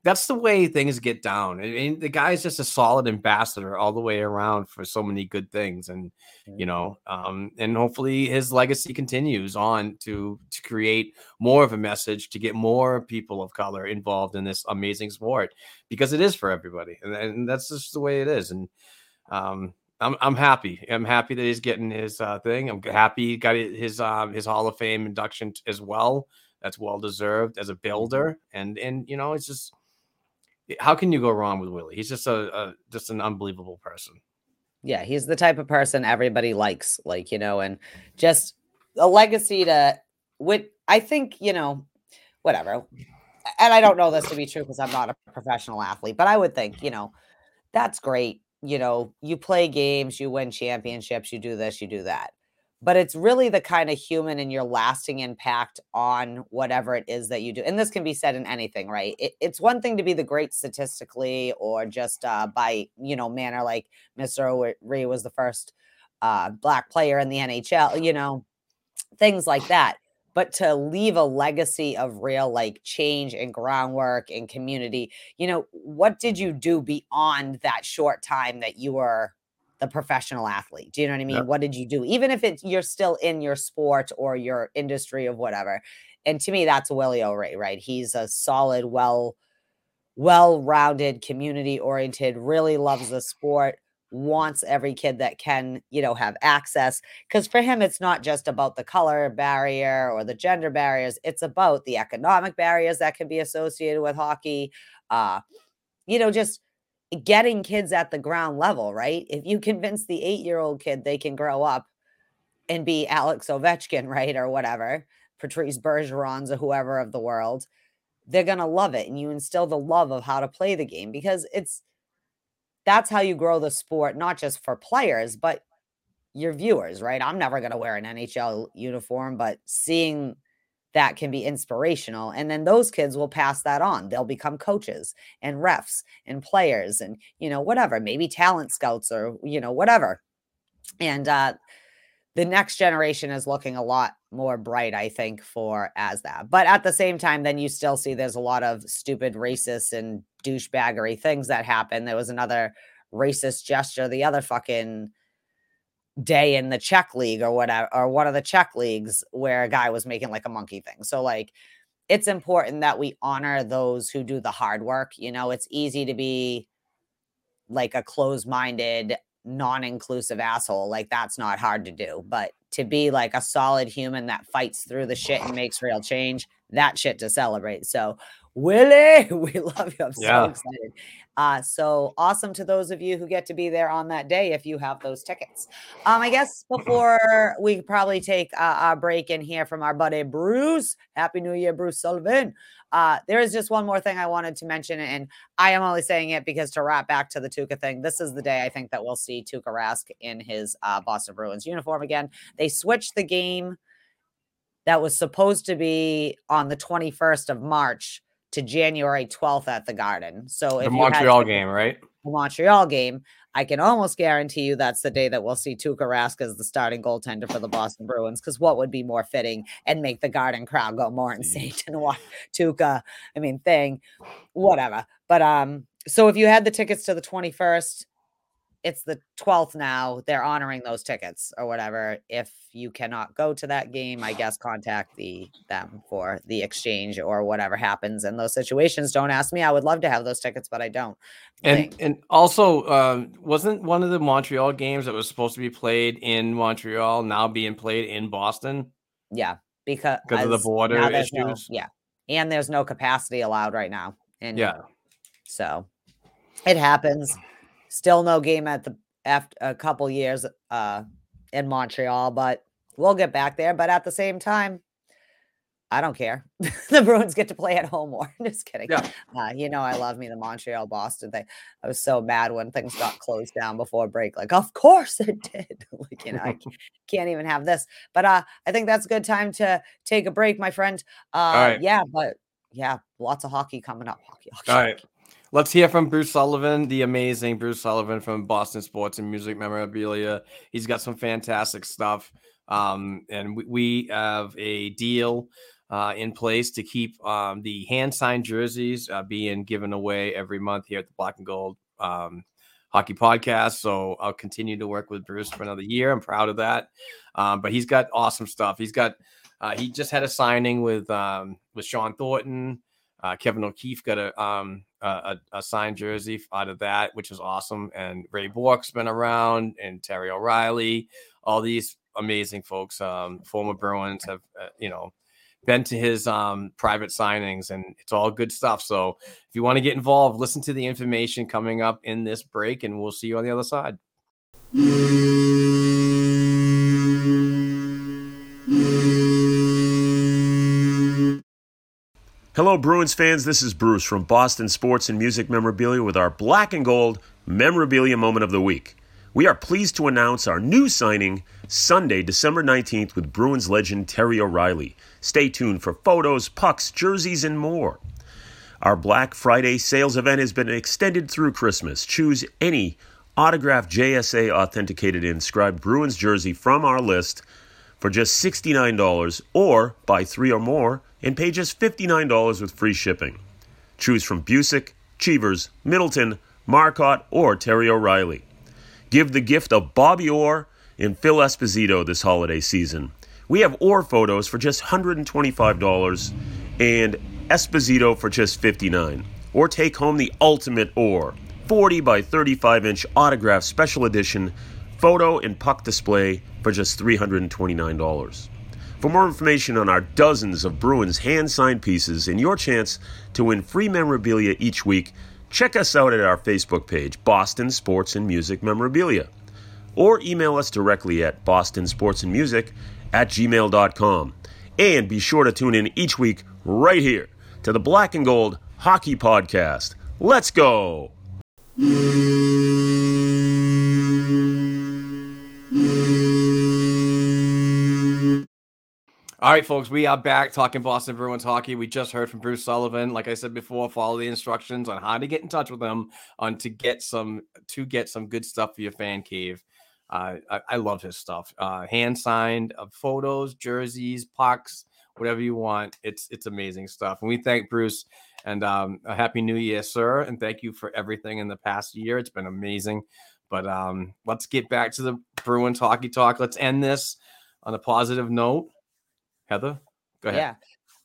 that's the way things get down. I mean, the guy's just a solid ambassador all the way around for so many good things, and you know, um, and hopefully his legacy continues on to to create more of a message to get more people of color involved in this amazing sport because it is for everybody, and, and that's just the way it is. And um, I'm I'm happy. I'm happy that he's getting his uh, thing. I'm happy he got his um, his Hall of Fame induction as well. That's well deserved as a builder, and and you know, it's just how can you go wrong with Willie? He's just a, a just an unbelievable person. Yeah, he's the type of person everybody likes, like, you know, and just a legacy to with I think, you know, whatever. And I don't know this to be true because I'm not a professional athlete, but I would think, you know, that's great. You know, you play games, you win championships, you do this, you do that. But it's really the kind of human and your lasting impact on whatever it is that you do. And this can be said in anything, right? It, it's one thing to be the great statistically or just uh, by, you know, manner like Mr. O'Ree was the first uh, black player in the NHL, you know, things like that. But to leave a legacy of real like change and groundwork and community, you know, what did you do beyond that short time that you were the professional athlete? Do you know what I mean? Yep. What did you do? Even if it's you're still in your sport or your industry of whatever. And to me, that's Willie O'Ree, right? He's a solid, well, well-rounded, community-oriented, really loves the sport, wants every kid that can, you know, have access. Because for him, it's not just about the color barrier or the gender barriers, it's about the economic barriers that can be associated with hockey. Uh, you know, just getting kids at the ground level, right? If you convince the eight-year-old kid they can grow up and be Alex Ovechkin, right, or whatever, Patrice Bergerons or whoever of the world, they're gonna love it, and you instill the love of how to play the game because it's that's how you grow the sport, not just for players, but your viewers, right? I'm never gonna wear an NHL uniform, but seeing that can be inspirational. And then those kids will pass that on. They'll become coaches and refs and players and, you know, whatever, maybe talent scouts or, you know, whatever. And uh, the next generation is looking a lot more bright, I think, for as that. But at the same time, then you still see there's a lot of stupid racist and douchebaggery things that happen. There was another racist gesture the other fucking day in the Czech league or whatever, or one of the Czech leagues where a guy was making like a monkey thing. So, like, it's important that we honor those who do the hard work. You know, it's easy to be like a closed minded, non inclusive asshole. Like, that's not hard to do. But to be like a solid human that fights through the shit and makes real change, that shit to celebrate. So, Willie, we love you. I'm Yeah. so excited. Uh, so awesome to those of you who get to be there on that day if you have those tickets. Um, I guess before we probably take uh, our break in here from our buddy Bruce. Happy New Year, Bruce Sullivan. Uh, there is just one more thing I wanted to mention, and I am only saying it because to wrap back to the Tuukka thing, this is the day I think that we'll see Tuukka Rask in his uh, Boston Bruins uniform again. They switched the game that was supposed to be on the 21st of March to January 12th at the Garden. So The had Montreal tickets- game, right? the Montreal game, I can almost guarantee you that's the day that we'll see Tuukka Rask as the starting goaltender for the Boston Bruins. Because what would be more fitting and make the Garden crowd go more insane than watch Tuukka? I mean, thing, whatever. But um, so if you had the tickets to the twenty first, it's the twelfth now. They're honoring those tickets or whatever. If you cannot go to that game, I guess contact the them for the exchange or whatever happens in those situations. Don't ask me. I would love to have those tickets, but I don't. And Thanks. and also, um, wasn't one of the Montreal games that was supposed to be played in Montreal now being played in Boston? Yeah, because, because of the border there's no- issues? yeah, and there's no capacity allowed right now. And Yeah. so it happens. Still no game at the after a couple years uh in Montreal, but we'll get back there. But at the same time, I don't care. the Bruins get to play at home more. Just kidding. Yeah. Uh, you know, I love me the Montreal Boston thing. I was so mad when things got closed down before break. Like, of course it did. like, you know, I can't even have this. But uh, I think that's a good time to take a break, my friend. Uh, right. Yeah, but yeah, lots of hockey coming up. Hockey, hockey, All right. Let's hear from Bruce Sullivan, the amazing Bruce Sullivan from Boston Sports and Music Memorabilia. He's got some fantastic stuff. Um, and we, we have a deal uh, in place to keep um, the hand signed jerseys uh, being given away every month here at the Black and Gold um, Hockey Podcast. So I'll continue to work with Bruce for another year. I'm proud of that. Um, but he's got awesome stuff. He's got, uh, he just had a signing with um, with Shawn Thornton. Uh, Kevin O'Keefe got a a, a, a signed jersey out of that, which is awesome. And Ray Bourque's been around, and Terry O'Reilly, all these amazing folks, um, former Bruins have uh, you know been to his um private signings, and it's all good stuff. So if you want to get involved, listen to the information coming up in this break, and we'll see you on the other side. Hello, Bruins fans. This is Bruce from Boston Sports and Music Memorabilia with our black and gold memorabilia moment of the week. We are pleased to announce our new signing Sunday, December 19th, with Bruins legend Terry O'Reilly. Stay tuned for photos, pucks, jerseys, and more. Our Black Friday sales event has been extended through Christmas. Choose any autographed JSA authenticated inscribed Bruins jersey from our list for just $69 or buy three or more and pay just $59 with free shipping. Choose from Bucyk, Cheevers, Middleton, Marcotte, or Terry O'Reilly. Give the gift of Bobby Orr and Phil Esposito this holiday season. We have Orr photos for just $125 and Esposito for just $59. Or take home the ultimate Orr 40 by 35 inch autograph special edition photo and puck display for just $329. For more information on our dozens of Bruins hand signed pieces and your chance to win free memorabilia each week, check us out at our Facebook page, Boston Sports and Music Memorabilia, or email us directly at bostonsportsandmusic at gmail.com. And be sure to tune in each week right here to the Black and Gold Hockey Podcast. Let's go! All right, folks, we are back talking Boston Bruins hockey. We just heard from Bruce Sullivan. Like I said before, follow the instructions on how to get in touch with him on to get some to get some good stuff for your fan cave. Uh, I, I love his stuff. Uh, hand signed uh, photos, jerseys, pucks, whatever you want. It's it's amazing stuff. And we thank Bruce and um, a happy New Year, sir. And thank you for everything in the past year. It's been amazing. But um, let's get back to the Bruins hockey talk. Let's end this on a positive note. Heather, go ahead. Yeah.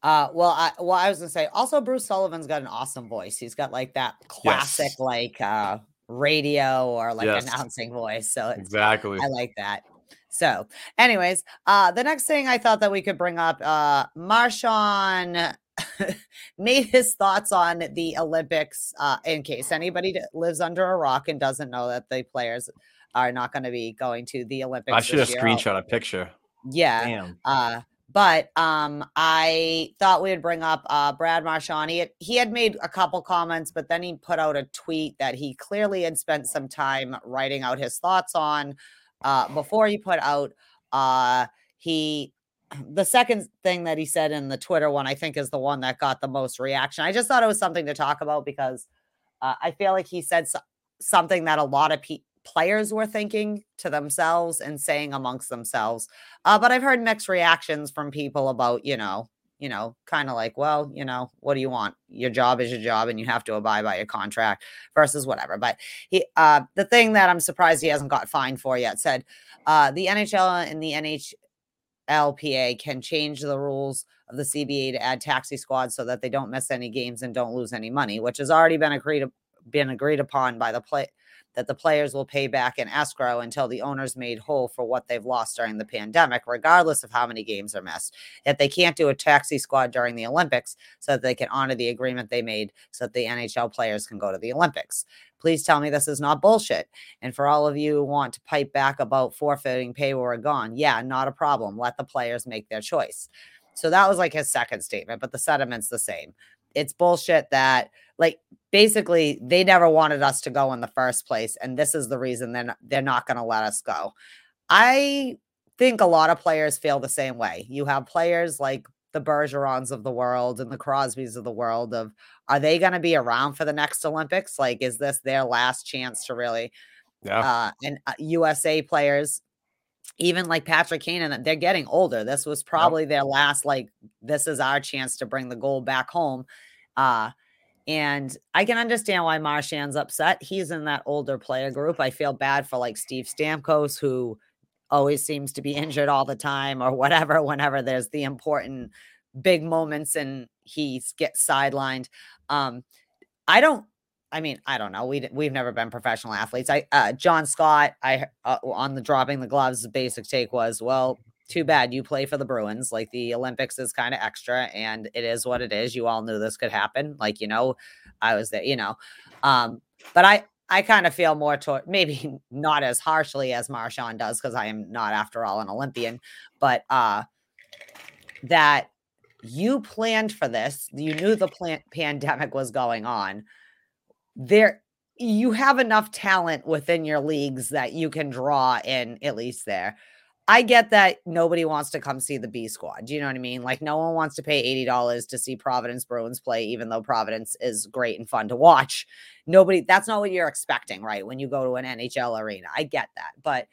Uh, well, I well, I was gonna say also Bruce Sullivan's got an awesome voice. He's got like that classic Yes. like uh radio or like Yes. announcing voice. So it's Exactly. I like that. So, anyways, uh, the next thing I thought that we could bring up, uh, Marchand made his thoughts on the Olympics. Uh, in case anybody lives under a rock and doesn't know that the players are not going to be going to the Olympics. I should have year. Screenshot a picture. Yeah. Damn. Uh, but um, I thought we would bring up uh, Brad Marchand. He had, he had made a couple comments, but then he put out a tweet that he clearly had spent some time writing out his thoughts on uh, before he put out. Uh, he the second thing that he said in the Twitter one, I think, is the one that got the most reaction. I just thought it was something to talk about because uh, I feel like he said so- something that a lot of pe- players were thinking to themselves and saying amongst themselves. Uh, but I've heard mixed reactions from people about, you know, you know, kind of like, well, you know, what do you want? Your job is your job, and you have to abide by your contract versus whatever. But he, uh, the thing that I'm surprised he hasn't got fined for yet said, uh, the NHL and the NHLPA can change the rules of the CBA to add taxi squads so that they don't miss any games and don't lose any money, which has already been agreed been agreed upon by the play that the players will pay back in escrow until the owners made whole for what they've lost during the pandemic, regardless of how many games are missed. That they can't do a taxi squad during the Olympics so that they can honor the agreement they made so that the NHL players can go to the Olympics. Please tell me this is not bullshit. And for all of you who want to pipe back about forfeiting pay where we're gone, yeah, not a problem. Let the players make their choice. So that was like his second statement, but the sentiment's the same. It's bullshit that, like, basically they never wanted us to go in the first place, and this is the reason they're not, they're not going to let us go. I think a lot of players feel the same way. You have players like the Bergerons of the world and the Crosbys of the world of are they going to be around for the next Olympics? Like, is this their last chance to really Yeah. uh, and uh, USA players, even like Patrick Kane, and they're getting older. This was probably their last, like, this is our chance to bring the gold back home. Uh, and I can understand why Marchand's upset. He's in that older player group. I feel bad for like Steve Stamkos, who always seems to be injured all the time or whatever, whenever there's the important big moments and he gets sidelined. Um, I don't I mean, I don't know. We we've never been professional athletes. I uh, John Scott, I uh, on the dropping the gloves. The basic take was, well, too bad you play for the Bruins. Like the Olympics is kind of extra, and it is what it is. You all knew this could happen. Like you know, I was there. You know, um, but I I kind of feel more toward maybe not as harshly as Marchand does because I am not, after all, an Olympian. But uh, that you planned for this. You knew the plan- pandemic was going on there you have enough talent within your leagues that you can draw in at least there. I get that nobody wants to come see the B squad. Do you know what I mean? Like no one wants to pay $80 to see Providence Bruins play even though Providence is great and fun to watch. Nobody that's not what you're expecting, right? When you go to an NHL arena. I get that. But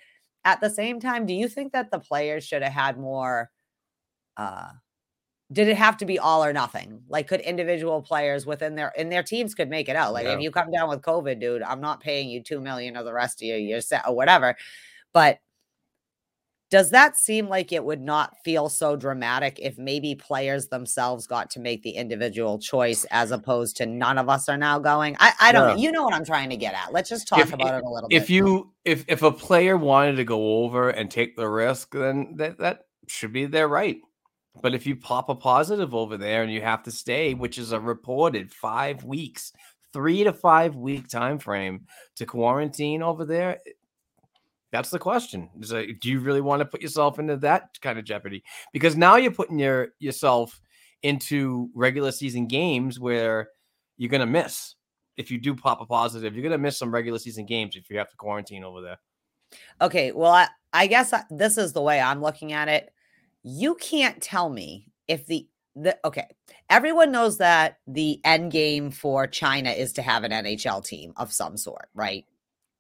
at the same time, do you think that the players should have had more uh did it have to be all or nothing? Like, could individual players within their and their teams could make it out? Like, Yeah. if you come down with COVID, dude, I'm not paying you two million of the rest of your year set or whatever. But does that seem like it would not feel so dramatic if maybe players themselves got to make the individual choice as opposed to none of us are now going? I, I don't know. You know what I'm trying to get at. Let's just talk If- about it a little bit. if you if if a player wanted to go over and take the risk, then that that should be their right. But if you pop a positive over there and you have to stay, which is a reported five weeks, three to five week time frame to quarantine over there, eh, that's the question. Is like, do you really want to put yourself into that kind of jeopardy? Because now you're putting your yourself into regular season games where you're gonna miss. If you do pop a positive, you're gonna miss some regular season games if you have to quarantine over there. Okay, well, I, I guess this is the way I'm looking at it. You can't tell me if the the okay, everyone knows that the end game for China is to have an NHL team of some sort, right?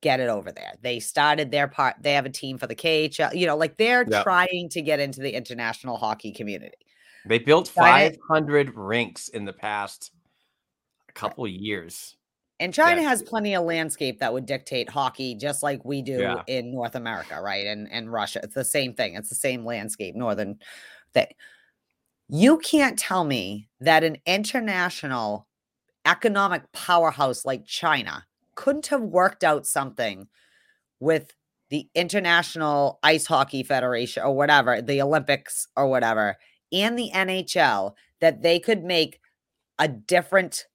Get it over there. They started their part. They have a team for the KHL. You know, like they're Yep. trying to get into the international hockey community. They built China- 500 rinks in the past couple years. And China Yeah. has plenty of landscape that would dictate hockey just like we do Yeah. in North America, right? And and Russia. It's the same thing. It's the same landscape, northern thing. You can't tell me that an international economic powerhouse like China couldn't have worked out something with the International Ice Hockey Federation or whatever, the Olympics or whatever, and the NHL that they could make a different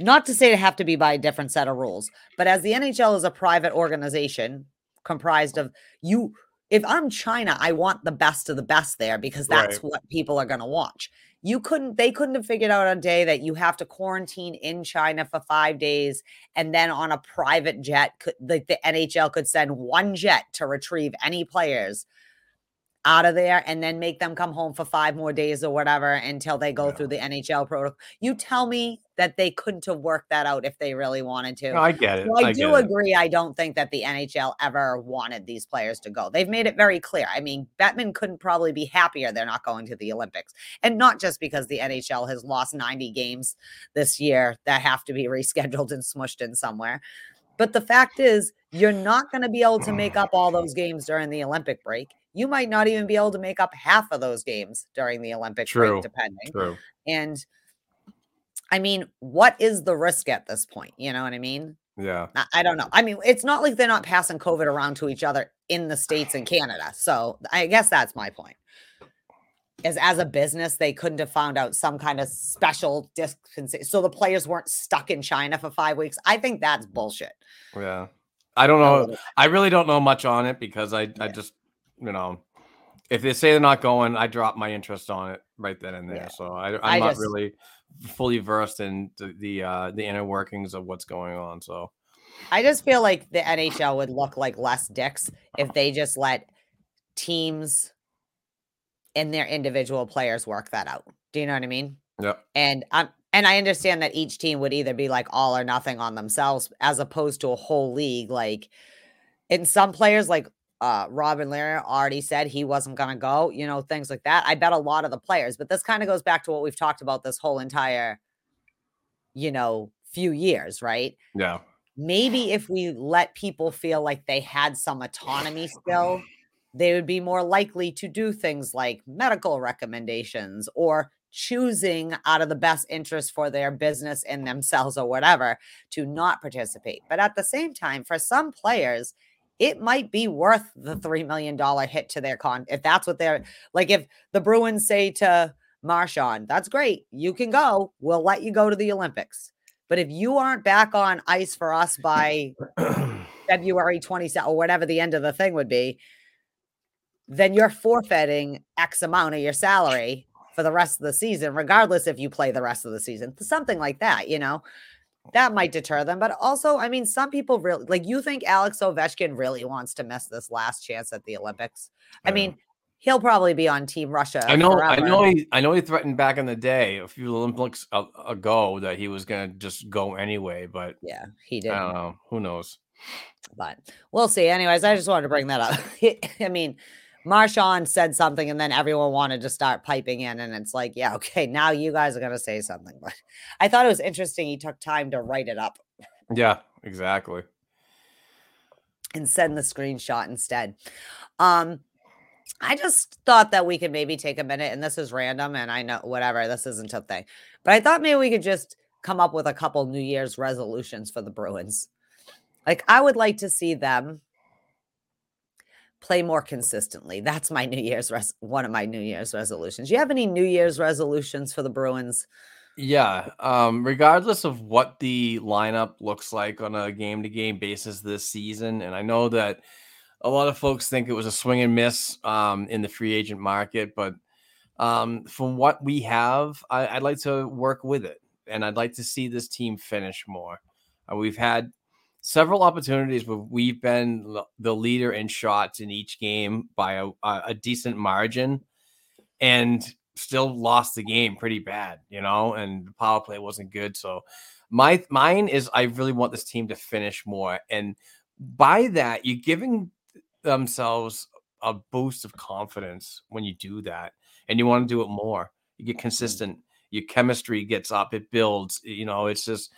not to say it have to be by a different set of rules, but as the NHL is a private organization comprised of you if I'm China, I want the best of the best there because that's Right. what people are going to watch. You couldn't they couldn't have figured out a day that you have to quarantine in China for 5 days and then on a private jet could like the NHL could send one jet to retrieve any players out of there and then make them come home for five more days or whatever until they go Yeah. through the NHL protocol. You tell me that they couldn't have worked that out if they really wanted to. No, I get it. So I, I do get it. agree. I don't think that the NHL ever wanted these players to go. They've made it very clear. I mean, Bettman couldn't probably be happier they're not going to the Olympics. And not just because the NHL has lost 90 games this year that have to be rescheduled and smushed in somewhere. But the fact is, you're not going to be able to make up all those games during the Olympic break. You might not even be able to make up half of those games during the Olympic True. break, depending. True. And I mean, what is the risk at this point? You know what I mean? Yeah. I, I don't know. I mean, it's not like they're not passing COVID around to each other in the States and Canada. So I guess that's my point. Is as a business, they couldn't have found out some kind of special dispensation. So the players weren't stuck in China for five weeks. I think that's bullshit. Yeah. I don't know. I really don't know much on it because I, I just, you know, if they say they're not going, I drop my interest on it right then and there. Yeah. So I, I'm I not just- really fully versed in the the, uh, the inner workings of what's going on. So I just feel like the NHL would look like less dicks if they just let teams and their individual players work that out. Do you know what I mean? Yeah. And I'm and I understand that each team would either be like all or nothing on themselves as opposed to a whole league. Like in some players, like uh Robin Lehner already said he wasn't gonna go, you know, things like that. I bet a lot of the players, but this kind of goes back to what we've talked about this whole entire, you know, few years, right? Yeah. maybe if we let people feel like they had some autonomy still, they would be more likely to do things like medical recommendations or choosing out of the best interest for their business and themselves or whatever to not participate. But at the same time, for some players, it might be worth the $3 million hit to their con. If that's what they're like, if the Bruins say to Marchand, that's great, you can go, we'll let you go to the Olympics. But if you aren't back on ice for us by February 27th or whatever the end of the thing would be, then you're forfeiting X amount of your salary for the rest of the season, regardless if you play the rest of the season. Something like that, you know, that might deter them. But also, I mean, some people really like you think Alex Ovechkin really wants to miss this last chance at the Olympics. I mean, he'll probably be on Team Russia. I know, I know, he, I know. He threatened back in the day, a few Olympics ago, that he was gonna just go anyway. But Yeah, he did. I don't know. Who knows? but we'll see. Anyways, I just wanted to bring that up. I mean, Marchand said something and then everyone wanted to start piping in, and it's like, yeah, okay, now you guys are gonna say something. But I thought it was interesting he took time to write it up Yeah. Exactly. and send the screenshot instead. Um, I just thought that we could maybe take a minute, and this is random, and I know whatever, this isn't a thing, but I thought maybe we could just come up with a couple New Year's resolutions for the Bruins. Like, I would like to see them play more consistently. That's my New Year's res- one of my New Year's resolutions. You have any New Year's resolutions for the Bruins? Yeah. Um, regardless of what the lineup looks like on a game to game basis this season, and I know that a lot of folks think it was a swing and miss um, in the free agent market, but um, from what we have, I, I'd like to work with it, and I'd like to see this team finish more. Uh, we've had several opportunities where we've been the leader in shots in each game by a, a a decent margin, and still lost the game pretty bad, you know, and the power play wasn't good. So my mine is I really want this team to finish more. And by that, you're giving themselves a boost of confidence when you do that. And you want to do it more. You get mm-hmm. consistent, your chemistry gets up, it builds, you know, it's just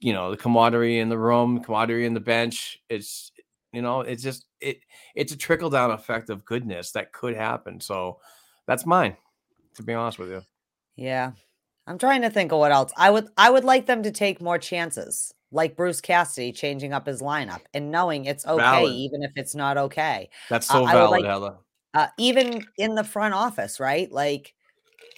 you know, the camaraderie in the room, camaraderie in the bench. It's you know, it's just it it's a trickle down effect of goodness that could happen. So that's mine to be honest with you. Yeah. I'm trying to think of what else. I would I would like them to take more chances. like Bruce Cassidy changing up his lineup and knowing it's okay, Valid. even if it's not okay. That's Uh, so would valid, like- Heather. uh, even in the front office, right? Like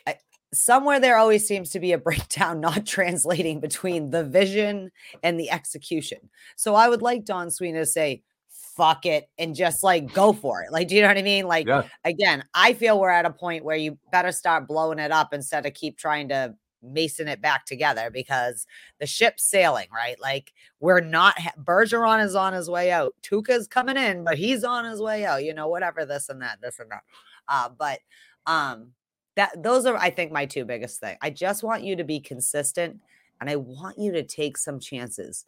I, somewhere there always seems to be a breakdown not translating between the vision and the execution. So I would like Don Sweeney to say, fuck it, and just like go for it. Like, do you know what I mean? Like, Yeah. again, I feel we're at a point where you better start blowing it up instead of keep trying to mason it back together because the ship's sailing, right? Like we're not Bergeron is on his way out. Tuukka's coming in, but he's on his way out, you know, whatever this and that, this and that. Uh, but um that those are I think my two biggest thing. I just want you to be consistent and I want you to take some chances.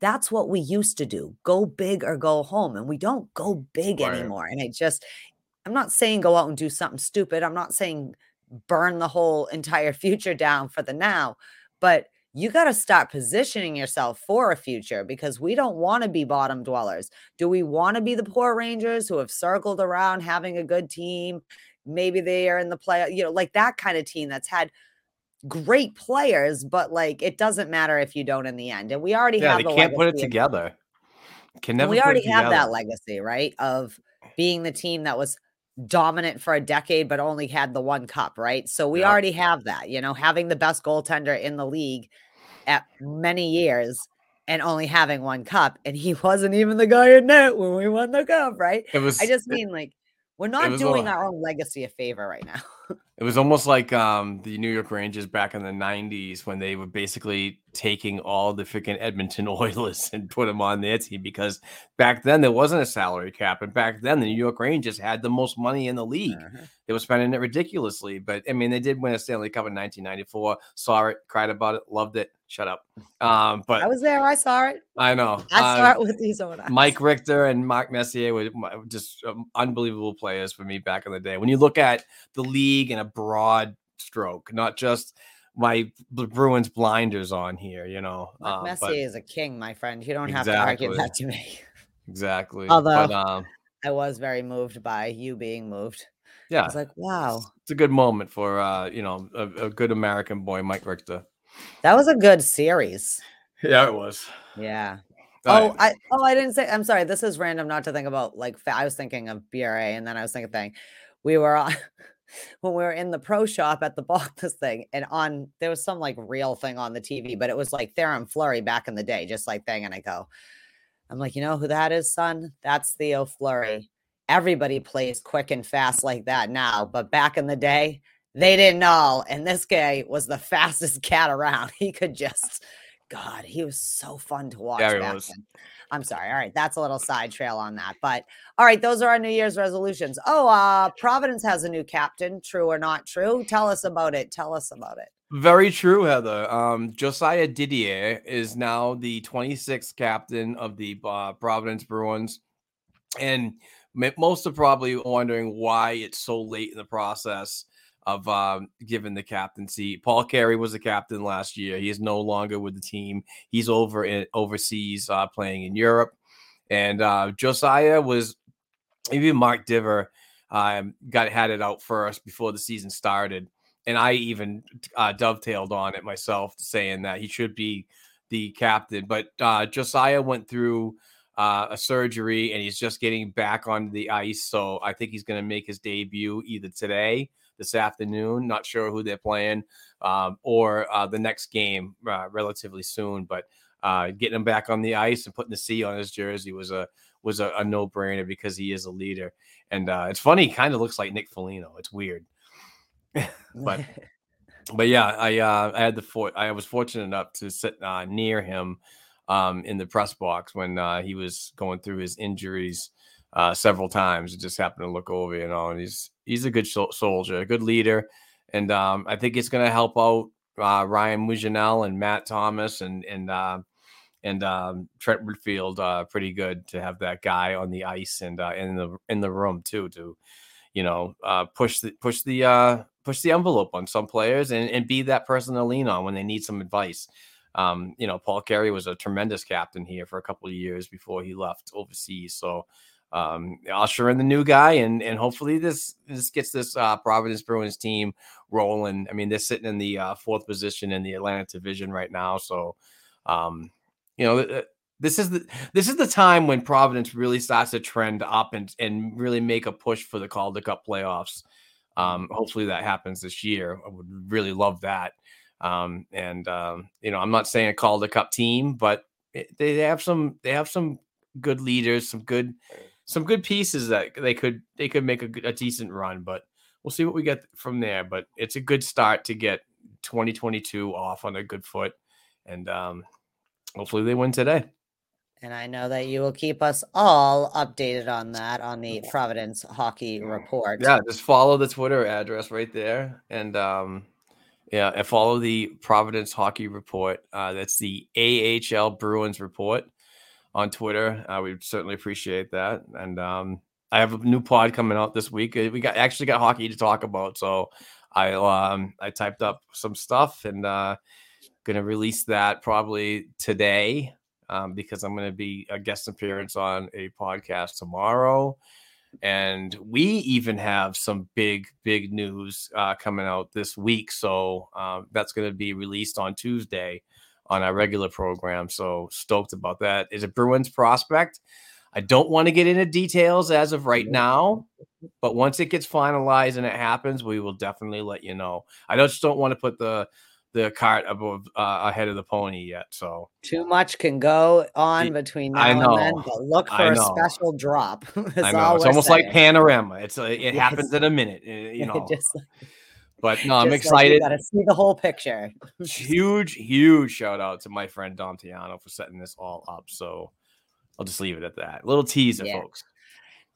That's what we used to do. Go big or go home. And we don't go big Right. anymore. And I just I'm not saying go out and do something stupid. I'm not saying burn the whole entire future down for the now, but you got to start positioning yourself for a future because we don't want to be bottom dwellers. Do we want to be the poor Rangers who have circled around having a good team? Maybe they are in the play, you know, like that kind of team that's had great players, but like it doesn't matter if you don't in the end. And we already Yeah, have they the can't put it together. Can never. we already have that legacy, right? Of being the team that was dominant for a decade, but only had the one cup, right? So we Yep. already have that, you know, having the best goaltender in the league at many years and only having one cup. And he wasn't even the guy in net when we won the cup, right? It was. I just mean like we're not doing our own legacy a favor right now. It was almost like um, the New York Rangers back in the '90s when they were basically taking all the freaking Edmonton Oilers and put them on their team because back then there wasn't a salary cap, and back then the New York Rangers had the most money in the league. Uh-huh. They were spending it ridiculously, but I mean they did win a Stanley Cup in 1994. Saw it, cried about it, loved it. Shut up. Um, but I was there, I saw it. I know. I saw it with these own eyes. Mike Richter and Mark Messier were just um, unbelievable players for me back in the day. When you look at the league in a broad stroke, not just my Bruins blinders on here, you know. Mark um, Messier is a king, my friend. You don't have to argue that to me. exactly. Although- but, um, I was very moved by you being moved. Yeah. I was like, wow, it's a good moment for uh, you know a, a good American boy, Mike Richter. That was a good series. Yeah, it was. Yeah. All oh, right. I oh I didn't say. I'm sorry. This is random. Not to think about like I was thinking of BRA, and then I was thinking thing. We were on when we were in the pro shop at the Bacchus thing, and on there was some like real thing on the TV, but it was like Theoren Fleury back in the day, just like thing. And I go, I'm like, you know who that is, son? That's Theo Fleury. Everybody plays quick and fast like that now, but back in the day, they didn't know. And this guy was the fastest cat around. He could just, God, he was so fun to watch. Yeah, back then. I'm sorry. All right, that's a little side trail on that. But all right, those are our New Year's resolutions. Oh, uh, Providence has a new captain. True or not true? Tell us about it. Tell us about it. Very true, Heather. Um, Josiah Didier is now the 26th captain of the uh, Providence Bruins, and most are probably wondering why it's so late in the process of um, giving the captaincy. Paul Carey was the captain last year. He is no longer with the team. He's over in overseas uh, playing in Europe, and uh, Josiah was even Mark Diver um, got had it out first before the season started and I even uh, dovetailed on it myself, saying that he should be the captain. But uh, Josiah went through uh, a surgery and he's just getting back on the ice. So I think he's going to make his debut either today, this afternoon. Not sure who they're playing, um, or uh, the next game uh, relatively soon. But uh, getting him back on the ice and putting the C on his jersey was a was a, a no brainer because he is a leader. And uh, it's funny, kind of looks like Nick Foligno. It's weird. But- but yeah, I uh, I had the for- I was fortunate enough to sit uh, near him um, in the press box when uh, he was going through his injuries uh, several times. I just happened to look over, you know, and he's he's a good sol- soldier, a good leader, and um, I think it's going to help out uh, Ryan Mougenel and Matt Thomas and and uh, and um, Trent Whitfield uh, pretty good to have that guy on the ice and uh, in the in the room too to you know uh, push the push the uh, push the envelope on some players and, and be that person to lean on when they need some advice. Um, you know, Paul Carey was a tremendous captain here for a couple of years before he left overseas. So um, usher in the new guy, and and hopefully this this gets this uh, Providence Bruins team rolling. I mean, they're sitting in the uh, fourth position in the Atlantic Division right now, so um, you know, this is the this is the time when Providence really starts to trend up and and really make a push for the Calder Cup playoffs. Um, hopefully that happens this year. I would really love that. Um, and um, you know, I'm not saying a Calder Cup team, but it, they have some they have some good leaders, some good some good pieces that they could they could make a, a decent run. But we'll see what we get from there. But it's a good start to get 2022 off on a good foot, and um, hopefully they win today. And I know that you will keep us all updated on that on the Providence Hockey Report. Yeah, just follow the Twitter address right there, and um, yeah, and follow the Providence Hockey Report. Uh, that's the AHL Bruins Report on Twitter. Uh, we certainly appreciate that, and um, I have a new pod coming out this week. Uh, We got actually got hockey to talk about, so I um, I typed up some stuff and uh, gonna release that probably today um, because I'm gonna be a guest appearance on a podcast tomorrow and we even have some big big news uh, coming out this week so um, that's going to be released on tuesday on our regular program so stoked about that. Is a bruins prospect. I don't want to get into details as of right now but once it gets finalized and it happens we will definitely let you know. I just don't want to put the the cart above uh, ahead of the pony yet so. Too much can go on between now I and then, know. but look for a special drop. i know. it's almost like panorama. It's uh, it Yes. happens in a minute you know. Just but no i'm just like excited you gotta see the whole picture. huge, huge shout out to my friend Dom Tiano for setting this all up. So I'll just leave it at that. Little teaser, Yeah. folks.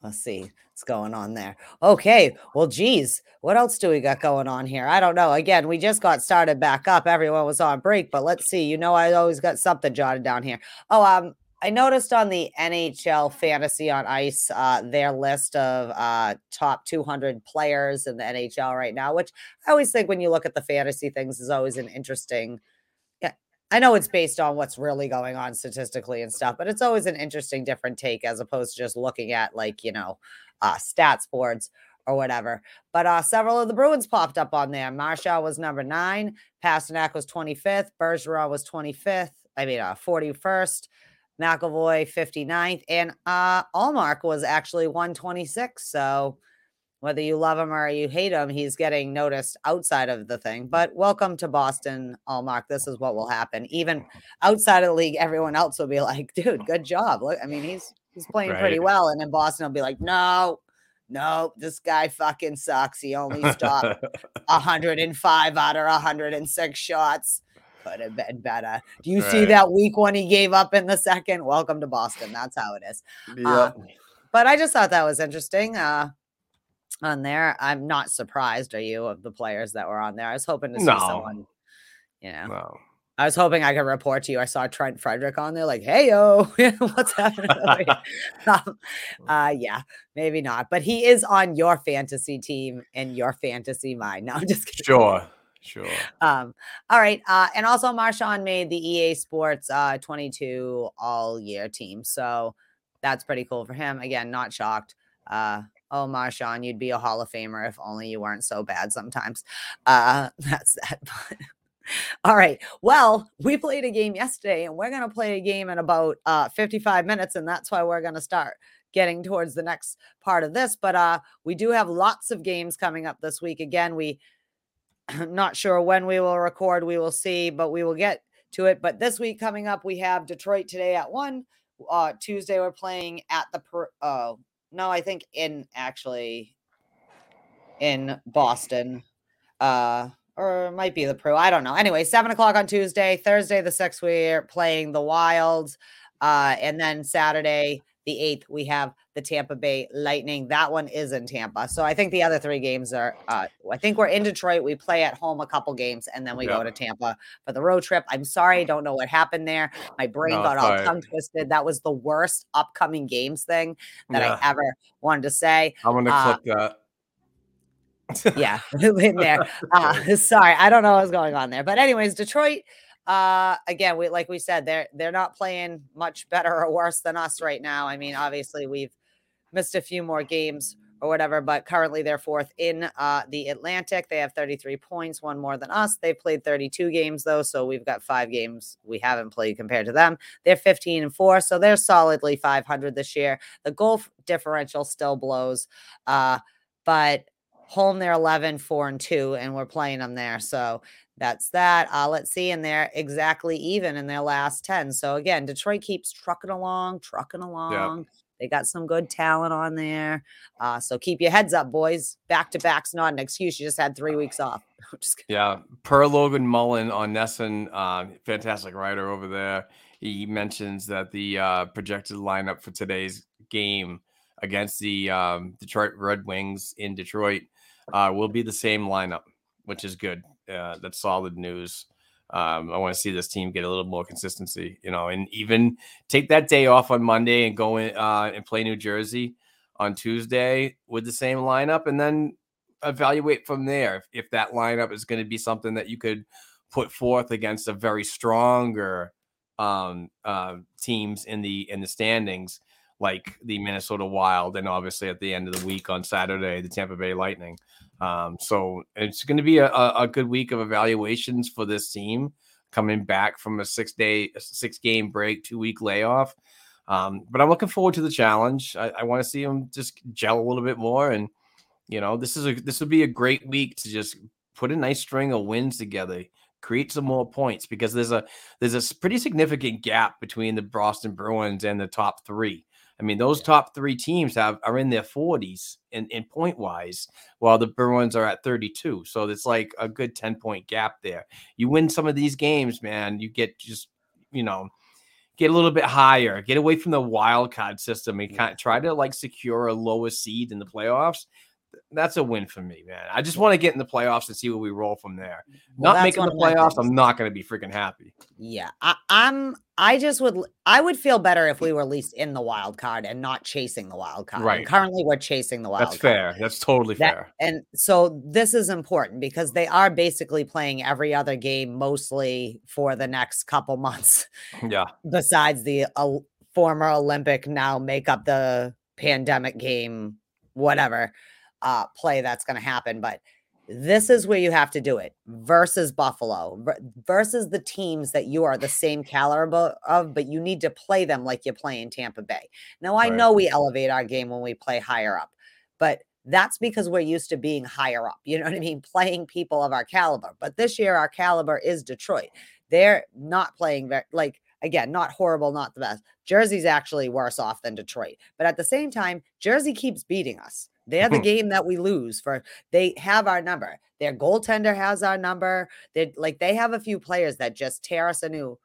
Let's see what's going on there. Okay. Well, geez, what else do we got going on here? I don't know. Again, we just got started back up. Everyone was on break, but let's see. You know, I always got something jotted down here. Oh, um, I noticed on the NHL Fantasy on Ice, uh, their list of uh, top 200 players in the NHL right now, which I always think when you look at the fantasy things is always an interesting. Yeah, I know it's based on what's really going on statistically and stuff, but it's always an interesting, different take as opposed to just looking at like you know, uh, stats boards or whatever. But uh, several of the Bruins popped up on there. Marchand was number nine, Pastrnak was 25th, Bergeron was 25th. I mean, uh, 41st. McAvoy 59th, and uh Ullmark was actually 126. So whether you love him or you hate him, he's getting noticed outside of the thing. But welcome to Boston, Ullmark. This is what will happen. Even outside of the league, everyone else will be like, dude, good job. Look, I mean, he's he's playing pretty well. And in Boston, will be like, no, no, this guy fucking sucks. He only stopped 105 out of 106 shots. Could have been better. Do you see that week one he gave up in the second? Welcome to Boston. That's how it is. Uh, but I just thought that was interesting. Uh, on there, I'm not surprised. Are you of the players that were on there? I was hoping to see No. someone. You know, no. I was hoping I could report to you. I saw Trent Frederic on there, like, "Hey yo, what's happening?" um, uh, yeah, maybe not, but he is on your fantasy team and your fantasy mine. No, I'm just kidding. Sure. Sure. Um, all right. Uh, and also Marchand made the EA Sports uh 22 all year team. So that's pretty cool for him. Again, not shocked. Uh oh Marchand, you'd be a Hall of Famer if only you weren't so bad sometimes. Uh that's that. All right. Well, we played a game yesterday and we're gonna play a game in about uh 55 minutes, and that's why we're gonna start getting towards the next part of this. But uh we do have lots of games coming up this week. Again, we not sure when we will record. We will see, but we will get to it. But this week coming up, we have Detroit today at one. Uh, Tuesday we're playing at the. Per- oh no, I think in actually in Boston, uh, or might be the Pro. I don't know. Anyway, seven o'clock on Tuesday. Thursday the sixth we're playing the Wilds, uh, and then Saturday the eighth we have the Tampa Bay Lightning. That one is in Tampa. So I think the other three games are. Uh, I think we're in Detroit. We play at home a couple games, and then we go to Tampa for the road trip. I'm sorry, I don't know what happened there. My brain No, got all right. tongue twisted. That was the worst upcoming games thing that Yeah. I ever wanted to say. I'm gonna uh, click that. Yeah, in there. Uh, sorry, I don't know what's going on there. But anyways, Detroit. Uh, again, we like we said, they're they're not playing much better or worse than us right now. I mean, obviously we've missed a few more games or whatever. But currently they're fourth in uh, the Atlantic. They have 33 points, one more than us. They've played 32 games though, so we've got five games we haven't played compared to them. They're 15 and four, so they're solidly 500 this year. The goal differential still blows, uh, but home they're 11, four and two, and we're playing them there. So that's that. Uh, let's see, and they're exactly even in their last 10. So again, Detroit keeps trucking along, trucking along. They got some good talent on there. Uh, so keep your heads up, boys. Back to back's not an excuse. You just had three weeks off. yeah. Per Logan Mullen on NESN, uh, fantastic writer over there. He mentions that the uh, projected lineup for today's game against the um, Detroit Red Wings in Detroit uh, will be the same lineup, which is good. Uh, that's solid news. Um, I want to see this team get a little more consistency, you know, and even take that day off on Monday and go in uh, and play New Jersey on Tuesday with the same lineup, and then evaluate from there if, if that lineup is going to be something that you could put forth against a very stronger um, uh, teams in the in the standings, like the Minnesota Wild, and obviously at the end of the week on Saturday, the Tampa Bay Lightning. Um, so it's going to be a, a good week of evaluations for this team coming back from a six day, six game break, two week layoff. Um, but I'm looking forward to the challenge. I, I want to see them just gel a little bit more, and you know, this is a this would be a great week to just put a nice string of wins together, create some more points because there's a there's a pretty significant gap between the Boston Bruins and the top three. I mean, those top three teams have are in their 40s in, in point wise, while the Bruins are at 32. So it's like a good 10 point gap there. You win some of these games, man, you get just, you know, get a little bit higher, get away from the wild card system and kind of try to like secure a lower seed in the playoffs that's a win for me, man. I just want to get in the playoffs and see where we roll from there. Well, not making the playoffs, I'm not going to be freaking happy. Yeah, I, am I just would. I would feel better if we were at least in the wild card and not chasing the wild card. Right. And currently, we're chasing the wild. That's card. fair. That's totally that, fair. And so this is important because they are basically playing every other game mostly for the next couple months. Yeah. Besides the uh, former Olympic, now make up the pandemic game, whatever uh, play that's going to happen. But this is where you have to do it versus Buffalo versus the teams that you are the same caliber of, but you need to play them like you play in Tampa Bay. Now, I right. know we elevate our game when we play higher up, but that's because we're used to being higher up. You know what I mean? Playing people of our caliber. But this year, our caliber is Detroit. They're not playing very, like, again, not horrible, not the best. Jersey's actually worse off than Detroit. But at the same time, Jersey keeps beating us. They're the game that we lose for. They have our number. Their goaltender has our number. They like they have a few players that just tear us a new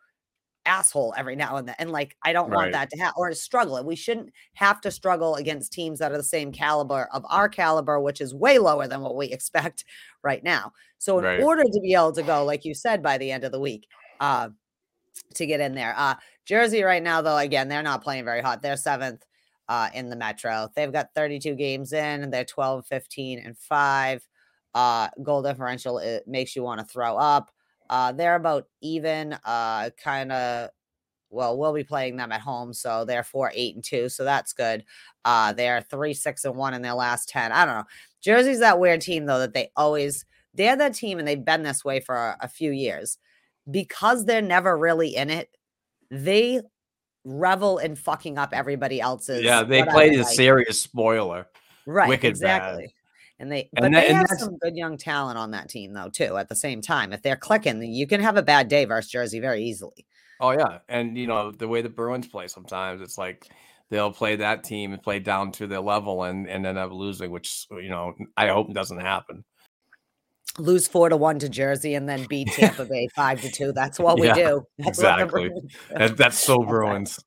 asshole every now and then. And like I don't right. want that to happen or to struggle. And we shouldn't have to struggle against teams that are the same caliber of our caliber, which is way lower than what we expect right now. So in right. order to be able to go, like you said, by the end of the week, uh, to get in there. Uh Jersey right now, though, again, they're not playing very hot. They're seventh uh, in the Metro. They've got 32 games in, and they're 12, 15, and 5. Uh, goal differential it makes you want to throw up. Uh, they're about even, uh, kind of. Well, we'll be playing them at home, so they're four, eight, and two, so that's good. Uh, they're three, six, and one in their last ten. I don't know. Jersey's that weird team though that they always they're that team, and they've been this way for a, a few years because they're never really in it. They revel in fucking up everybody else's. Yeah, they play the like. serious spoiler. Right. Wicked exactly. Bad. And they, but and that, they have some good young talent on that team though too. At the same time, if they're clicking, you can have a bad day versus Jersey very easily. Oh yeah, and you know the way the Bruins play sometimes, it's like they'll play that team and play down to their level and and end up losing, which you know I hope doesn't happen lose four to one to Jersey and then beat Tampa Bay five to two. That's what we yeah, do. That's exactly. That, that's so Bruins.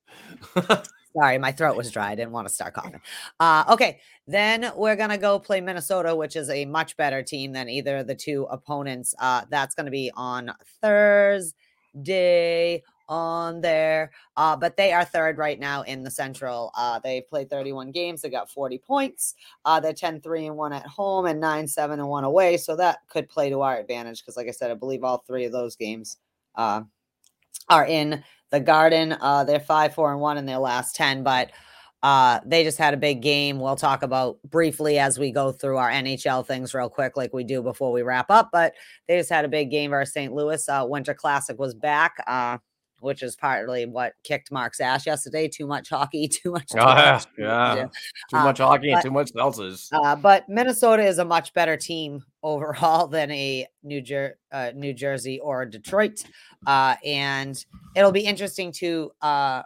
Sorry, my throat was dry. I didn't want to start coughing. Uh, okay, then we're gonna go play Minnesota, which is a much better team than either of the two opponents. Uh, that's gonna be on Thursday on there. Uh, but they are third right now in the Central. Uh, they played 31 games. They got 40 points. Uh, they're 10 3 and 1 at home and 9 7 and 1 away. So that could play to our advantage because, like I said, I believe all three of those games uh, are in the Garden. Uh, they're 5 4 and 1 in their last 10. But Uh, they just had a big game. We'll talk about briefly as we go through our NHL things real quick, like we do before we wrap up. But they just had a big game versus St. Louis. Uh, Winter Classic was back, uh, which is partly what kicked Mark's ass yesterday. Too much hockey, too much. Oh, yeah, much- yeah. Too Uh, much hockey and too much seltzers. Uh, but Minnesota is a much better team overall than a New, Jer- uh, New Jersey or Detroit, uh, and it'll be interesting to uh,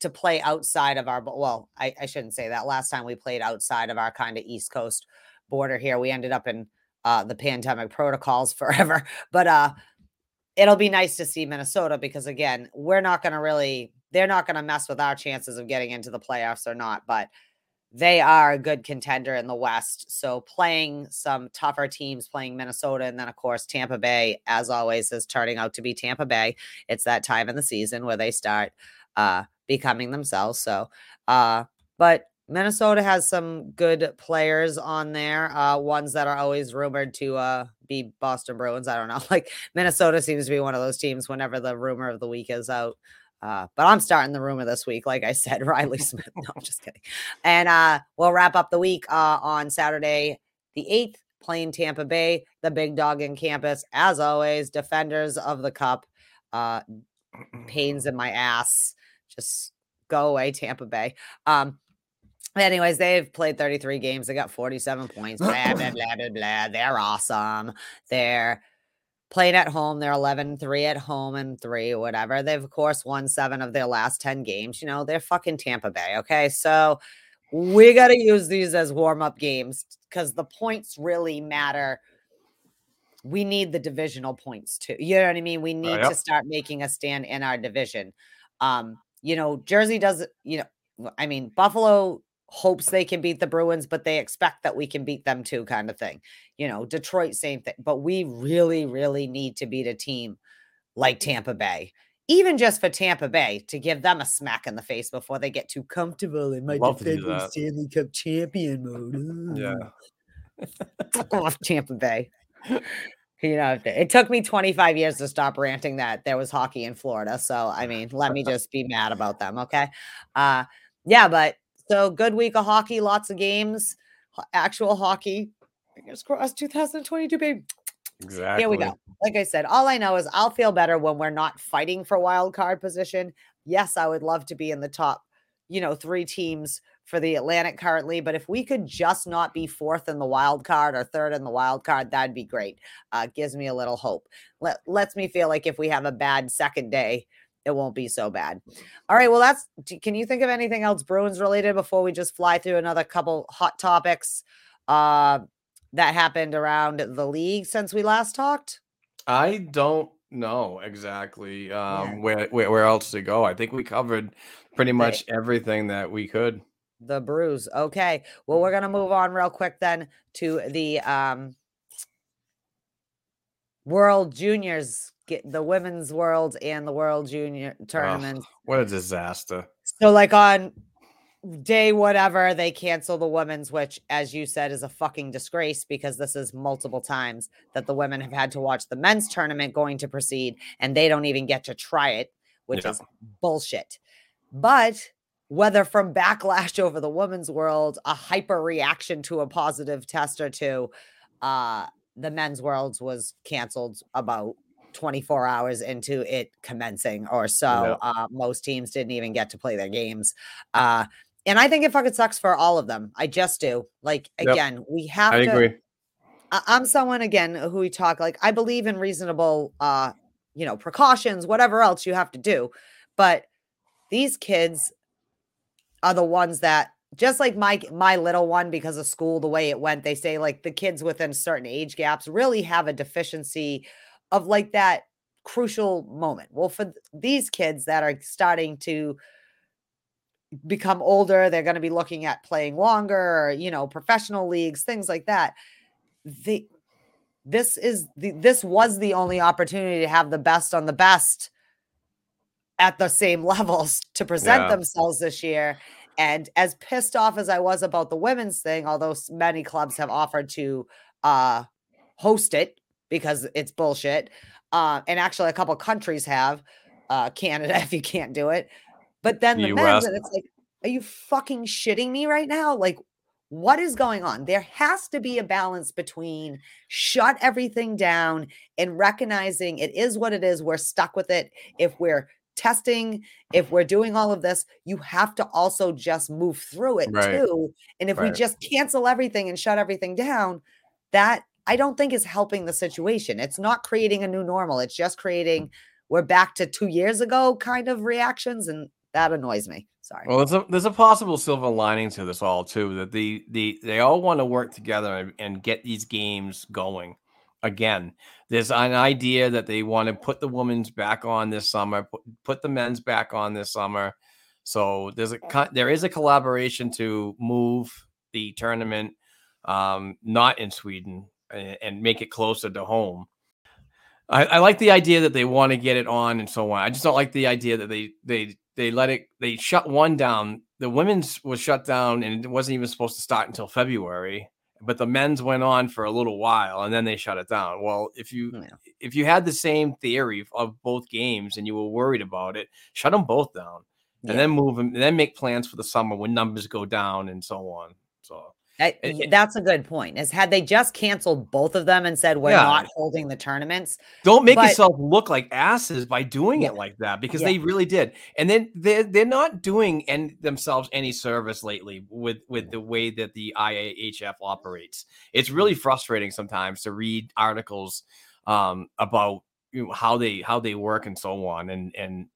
to play outside of our. Well, I, I shouldn't say that. Last time we played outside of our kind of East Coast border here, we ended up in uh, the pandemic protocols forever. But uh, it'll be nice to see Minnesota because again, we're not going to really. They're not going to mess with our chances of getting into the playoffs or not, but they are a good contender in the West. So playing some tougher teams, playing Minnesota, and then of course Tampa Bay, as always, is turning out to be Tampa Bay. It's that time in the season where they start uh becoming themselves. So uh but Minnesota has some good players on there, uh ones that are always rumored to uh be Boston Bruins. I don't know. Like Minnesota seems to be one of those teams whenever the rumor of the week is out. Uh, but I'm starting the rumor this week, like I said, Reilly Smith. No, I'm just kidding. And uh, we'll wrap up the week uh, on Saturday, the 8th, playing Tampa Bay, the big dog in campus. As always, defenders of the cup. Uh, pains in my ass. Just go away, Tampa Bay. Um, anyways, they've played 33 games. They got 47 points. Blah, blah, blah, blah, blah. They're awesome. They're playing at home. They're 11 3 at home and three whatever. They've, of course, won seven of their last 10 games. You know, they're fucking Tampa Bay. Okay. So we got to use these as warm up games because the points really matter. We need the divisional points too. You know what I mean? We need yep. to start making a stand in our division. Um, you know, Jersey does, you know, I mean, Buffalo hopes they can beat the Bruins, but they expect that we can beat them too, kind of thing. You know, Detroit, same thing. But we really, really need to beat a team like Tampa Bay, even just for Tampa Bay to give them a smack in the face before they get too comfortable in my Love defending. Stanley Cup champion mode. Yeah. Fuck off, Tampa Bay. You know, it took me 25 years to stop ranting that there was hockey in Florida. So, I mean, let me just be mad about them. Okay. Uh, yeah, but so good week of hockey, lots of games, actual hockey. Fingers crossed 2022, baby. Exactly. Here we go. Like I said, all I know is I'll feel better when we're not fighting for wild card position. Yes, I would love to be in the top, you know, three teams for the Atlantic currently, but if we could just not be fourth in the wild card or third in the wild card, that'd be great. Uh, gives me a little hope. Let lets me feel like if we have a bad second day, it won't be so bad. All right. Well, that's. Can you think of anything else Bruins related before we just fly through another couple hot topics uh, that happened around the league since we last talked? I don't know exactly um, Yeah. where, where where else to go. I think we covered pretty much everything that we could. The bruise. Okay. Well, we're gonna move on real quick then to the um World Juniors, get the women's world and the World Junior tournaments. What a disaster! So, like on day whatever, they cancel the women's, which, as you said, is a fucking disgrace because this is multiple times that the women have had to watch the men's tournament going to proceed and they don't even get to try it, which Yeah. is bullshit. But whether from backlash over the women's world, a hyper reaction to a positive test or two, uh, the men's worlds was canceled about 24 hours into it commencing or so. Yeah. Uh, most teams didn't even get to play their games. Uh, and I think it fucking sucks for all of them. I just do. Like, Yep. again, we have I to. agree. I'm someone again who we talk like I believe in reasonable uh you know precautions whatever else you have to do but these kids are the ones that just like my my little one because of school the way it went they say like the kids within certain age gaps really have a deficiency of like that crucial moment. Well for th- these kids that are starting to become older they're going to be looking at playing longer or, you know professional leagues things like that. They this is the this was the only opportunity to have the best on the best at the same levels to present Yeah. themselves this year. And as pissed off as i was about the women's thing although many clubs have offered to uh host it because it's bullshit uh and actually a couple countries have uh canada if you can't do it but then the US. and it's like Are you fucking shitting me right now? Like, what is going on? There has to be a balance between shut everything down and recognizing it is what it is. We're stuck with it. If we're testing, if we're doing all of this, you have to also just move through it Right. too. And if we just cancel everything and shut everything down, that I don't think is helping the situation. It's not creating a new normal. It's just creating we're back to two years ago kind of reactions, and that annoys me. Sorry. Well, there's a there's a possible silver lining to this all too. That the the they all want to work together and, and get these games going again. There's an idea that they want to put the women's back on this summer, put, put the men's back on this summer. So there's a there is a collaboration to move the tournament, um, not in Sweden, and, and make it closer to home. I, I like the idea that they want to get it on and so on. I just don't like the idea that they they they let it they shut one down. The women's was shut down and it wasn't even supposed to start until February, but the men's went on for a little while and then they shut it down. Well, if you Yeah. if you had the same theory of both games and you were worried about it, shut them both down Yeah. and then move them and then make plans for the summer when numbers go down and so on. So I- it- that's a good point. Is had they just canceled both of them and said we're Yeah. not holding the tournaments, Don't make But- yourself look like asses by doing Yeah. it like that because Yeah. they really did. And then they're they're not doing any, themselves any service lately with with the way that the IIHF operates. It's really frustrating sometimes to read articles um, about you know, how they how they work and so on. And and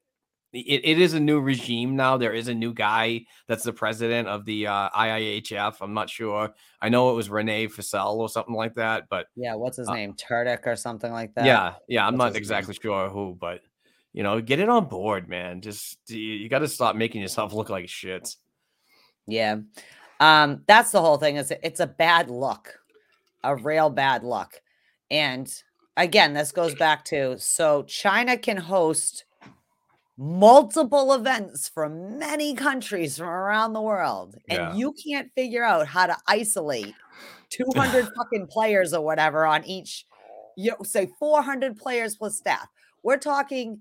it, it is a new regime now. There is a new guy that's the president of the uh, IIHF. I'm not sure. I know it was René Fasel or something like that, but yeah, what's his Uh, name, Tardif or something like that? yeah, yeah, I'm what's not his name? exactly sure who, but you know, get it on board, man. Just you, you got to stop making yourself look like shit. Yeah. Um, that's the whole thing. Is it's a bad look, a real bad look. And again, this goes back to so China can host multiple events from many countries from around the world, and you can't figure out how to isolate 200 fucking players or whatever on each, you know, say 400 players plus staff. We're talking,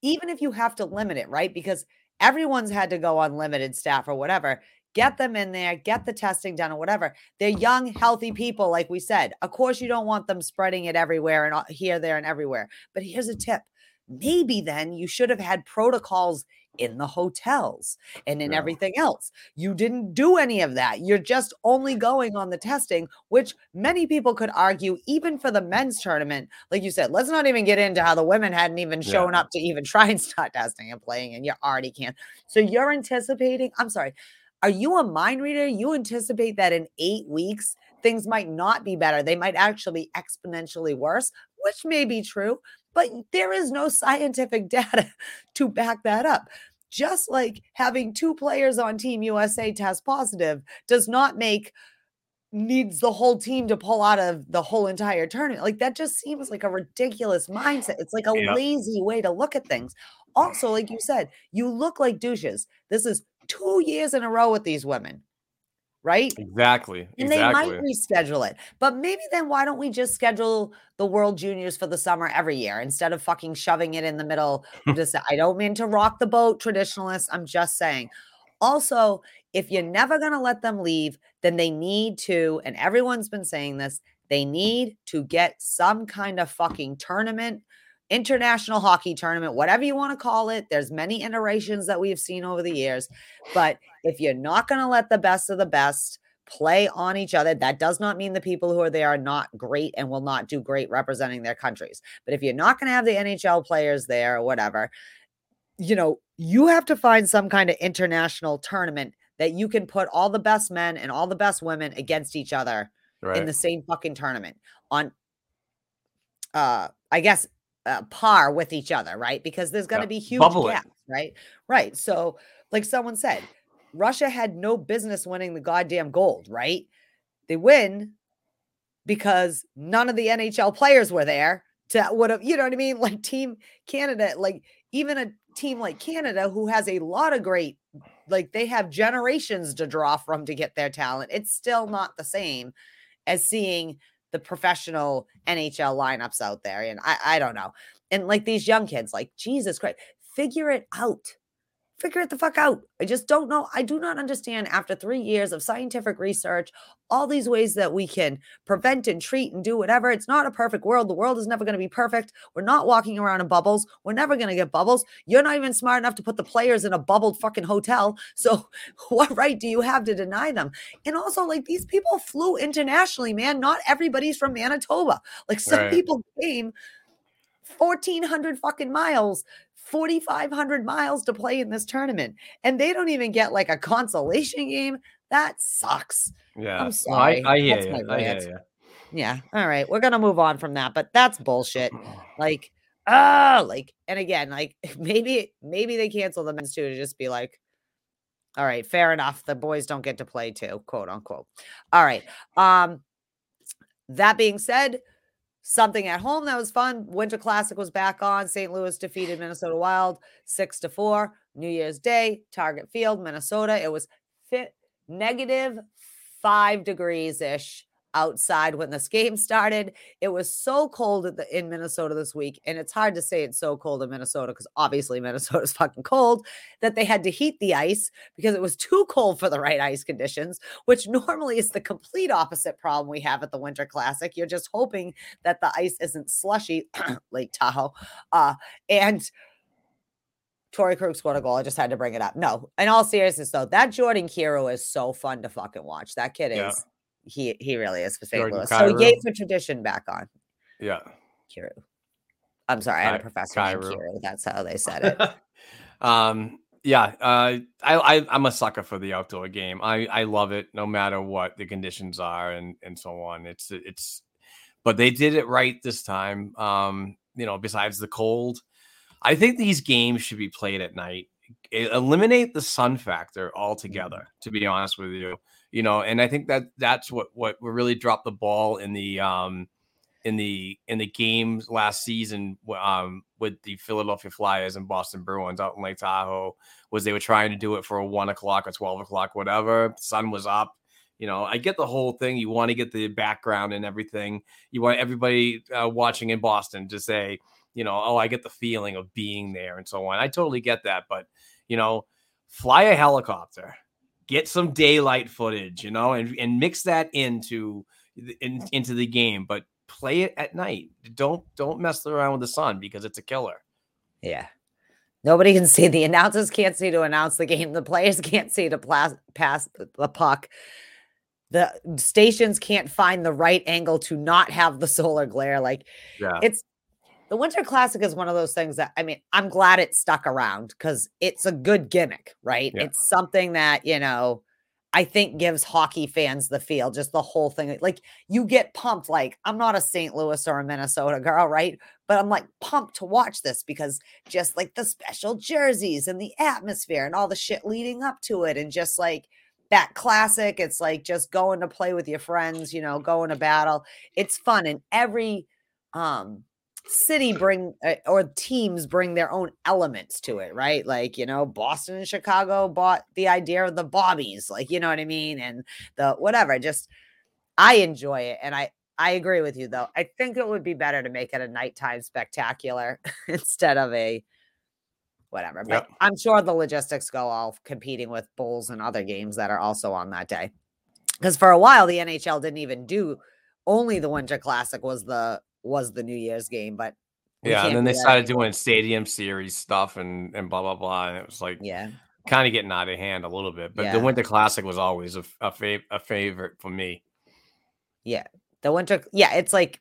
even if you have to limit it, right? Because everyone's had to go on limited staff or whatever. Get them in there, get the testing done or whatever. They're young, healthy people, like we said. Of course, you don't want them spreading it everywhere and uh, here, there, and everywhere. But here's a tip maybe then you should have had protocols in the hotels and in Yeah. everything else. You didn't do any of that. You're just only going on the testing, which many people could argue, even for the men's tournament. Like you said, let's not even get into how the women hadn't even Yeah. shown up to even try and start testing and playing, and you already can't. So you're anticipating, I'm sorry, are you a mind reader? You anticipate that in eight weeks, things might not be better. They might actually be exponentially worse, which may be true, but there is no scientific data to back that up. Just like having two players on Team USA test positive does not make needs the whole team to pull out of the whole entire tournament. Like that just seems like a ridiculous mindset. It's like a lazy way to look at things. Also, like you said, you look like douches. This is two years in a row with these women, right? Exactly. And exactly. they might reschedule it. But maybe then why don't we just schedule the World Juniors for the summer every year instead of fucking shoving it in the middle? Just I don't mean to rock the boat, traditionalists. I'm just saying. Also, if you're never going to let them leave, then they need to, and everyone's been saying this, they need to get some kind of fucking tournament, international hockey tournament, whatever you want to call it. There's many iterations that we've seen over the years. But if you're not going to let the best of the best play on each other, that does not mean the people who are there are not great and will not do great representing their countries. But if you're not going to have the NHL players there or whatever, you know, you have to find some kind of international tournament that you can put all the best men and all the best women against each other right. in the same fucking tournament on uh I guess uh, par with each other, right? Because there's going to Yeah, be huge bubble it. gaps, right? Right. So, like someone said, Russia had no business winning the goddamn gold, right? They win because none of the NHL players were there to would have, you know what I mean? Like Team Canada, like even a team like Canada who has a lot of great, like they have generations to draw from to get their talent. It's still not the same as seeing the professional NHL lineups out there. And I, I don't know. And like these young kids, like Jesus Christ, figure it out. Figure it the fuck out. I just don't know. I do not understand after three years of scientific research, all these ways that we can prevent and treat and do whatever. It's not a perfect world. The world is never going to be perfect. We're not walking around in bubbles. We're never going to get bubbles. You're not even smart enough to put the players in a bubbled fucking hotel. So, what right do you have to deny them? And also, like, these people flew internationally, man. Not everybody's from Manitoba. Like, some Right. people came 1,400 fucking miles 4,500 miles to play in this tournament, and they don't even get like a consolation game. That sucks. Yeah. I'm No, sorry. I, I hear That's you. I hear you. Yeah. All right. We're gonna move on from that, but that's bullshit. Like, ah, like, and again, like maybe maybe they cancel the men's too to just be like, all right, fair enough. The boys don't get to play too, quote unquote. All right. Um, that being said, something at home that was fun. Winter Classic was back on. St. Louis defeated Minnesota Wild six to four. New Year's Day, Target Field, Minnesota. It was fit negative five degrees ish outside when this game started. It was so cold at the, in Minnesota this week, and it's hard to say it's so cold in Minnesota because obviously Minnesota's fucking cold that they had to heat the ice because it was too cold for the right ice conditions, which normally is the complete opposite problem we have at the Winter Classic. You're just hoping that the ice isn't slushy, Lake Tahoe, uh, and. Torey Krug scored a goal. I just had to bring it up. No, in all seriousness, though, that Jordan Kyrou is so fun to fucking watch. That kid Yeah. He he really is for St. Jordan Louis. So Kyrou. yay for tradition back on Yeah. Kiro. I'm sorry, I had a professor named Kyrou. Kiro. That's how they said it. um yeah uh I, I i'm a sucker for the outdoor game i i love it no matter what the conditions are and and so on it's it's but they did it right this time um you know besides the cold i think these games should be played at night eliminate the sun factor altogether to be honest with you you know and i think that that's what what really dropped the ball in the um in the in the games last season um, with the Philadelphia Flyers and Boston Bruins out in Lake Tahoe was they were trying to do it for a one o'clock or twelve o'clock, whatever. Sun was up. You know, I get the whole thing. You want to get the background and everything. You want everybody uh, watching in Boston to say, you know, oh, I get the feeling of being there and so on. I totally get that, but you know, fly a helicopter, get some daylight footage, you know, and and mix that into the- in, into the game, but play it at night. Don't don't mess around with the sun because it's a killer. Yeah. Nobody can see. The announcers can't see to announce the game. The players can't see to plas- pass the the puck. The stations can't find the right angle to not have the solar glare. Like Yeah. it's the Winter Classic is one of those things that I mean, I'm glad it stuck around because it's a good gimmick, right? Yeah. It's something that, you know, I think gives hockey fans the feel, just the whole thing. Like you get pumped. Like I'm not a St. Louis or a Minnesota girl, right? But I'm like pumped to watch this because just like the special jerseys and the atmosphere and all the shit leading up to it, and just like that classic, it's like just going to play with your friends, you know, going to battle. It's fun, and every um city bring uh, or teams bring their own elements to it right? Like you know boston and chicago bought the idea of the bobbies like you know what i mean? And the whatever just i enjoy it and i i agree with you though. I think it would be better to make it a nighttime spectacular instead of a whatever but Yep. i'm sure the logistics go off competing with bulls and other games that are also on that day. Because for a while the nhl didn't even do only the winter classic was the was the new year's game but Yeah, and then they started anymore. doing stadium series stuff and and blah blah blah, and it was like yeah kind of getting out of hand a little bit. But Yeah. the Winter Classic was always a, a, fav- a favorite for me. Yeah, the winter yeah it's like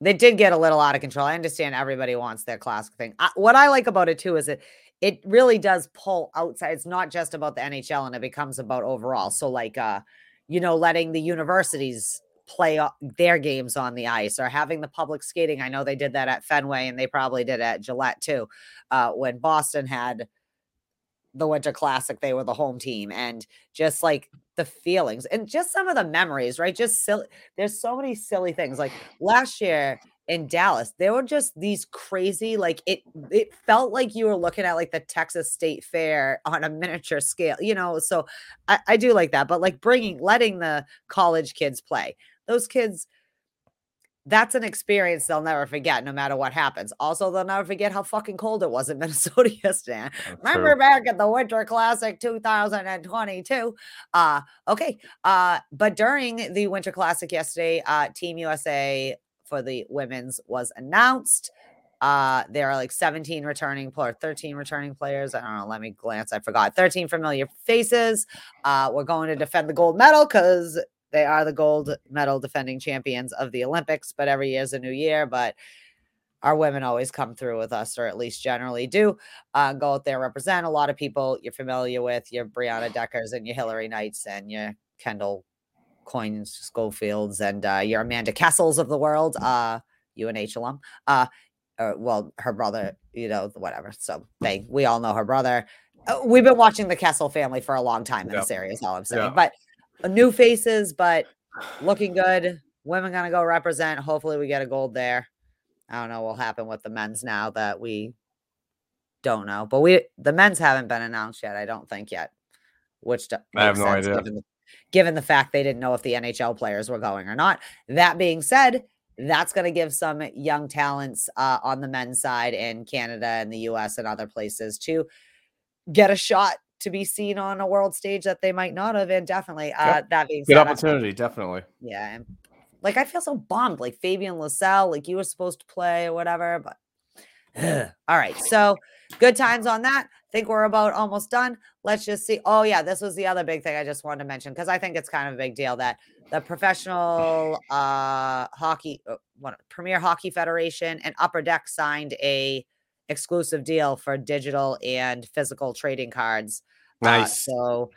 they did get a little out of control i understand everybody wants their classic thing I, what i like about it too is it it really does pull outside it's not just about the nhl and it becomes about overall so like uh you know letting the universities play their games on the ice or having the public skating. I know they did that at fenway and they probably did at gillette too uh when boston had the winter classic they were the home team and just like the feelings and just some of the memories right? Just silly there's so many silly things. Like last year in Dallas there were just these crazy like it it felt like you were looking at like the Texas State Fair on a miniature scale you know? So I, I do like that but like bringing letting the college kids play those kids that's an experience they'll never forget, no matter what happens. Also, they'll never forget how fucking cold it was in Minnesota yesterday. That's Remember true. back at the Winter Classic 2022. Uh, okay. Uh, but during the Winter Classic yesterday, uh, Team USA for the women's was announced. Uh, there are like 17 returning or 13 returning players. I don't know. Let me glance. I forgot. 13 familiar faces. Uh, we're going to defend the gold medal because they are the gold medal defending champions of the Olympics. But every year is a new year. But our women always come through with us, or at least generally do. Uh, go out there, represent a lot of people you're familiar with, your Brianna Deckers and your Hilary Knights and your Kendall Coyne Schofields and uh, your Amanda Kessels of the world, uh, UNH alum. Uh, or, well, her brother, you know, whatever. So they, we all know her brother. Uh, we've been watching the Kessel family for a long time in this area, is all I'm saying. Yeah. But new faces, but looking good. Women gonna go represent. Hopefully, we get a gold there. I don't know what will happen with the men's now that we don't know, but we the men's haven't been announced yet. I don't think yet, which I have no sense idea. Given the, given the fact they didn't know if the NHL players were going or not. That being said, that's going to give some young talents uh, on the men's side in Canada and the U.S. and other places to get a shot to be seen on a world stage that they might not have. And definitely, uh, that being Good said, I'm- opportunity, definitely. yeah. Like I feel so bummed. Like Fabian Lysell, like you were supposed to play or whatever. But all right. So good times on that. Think we're about almost done. Let's just see. Oh, yeah. This was the other big thing I just wanted to mention because I think it's kind of a big deal that the professional uh hockey uh, what Premier Hockey Federation and Upper Deck signed a exclusive deal for digital and physical trading cards. Uh, Nice. so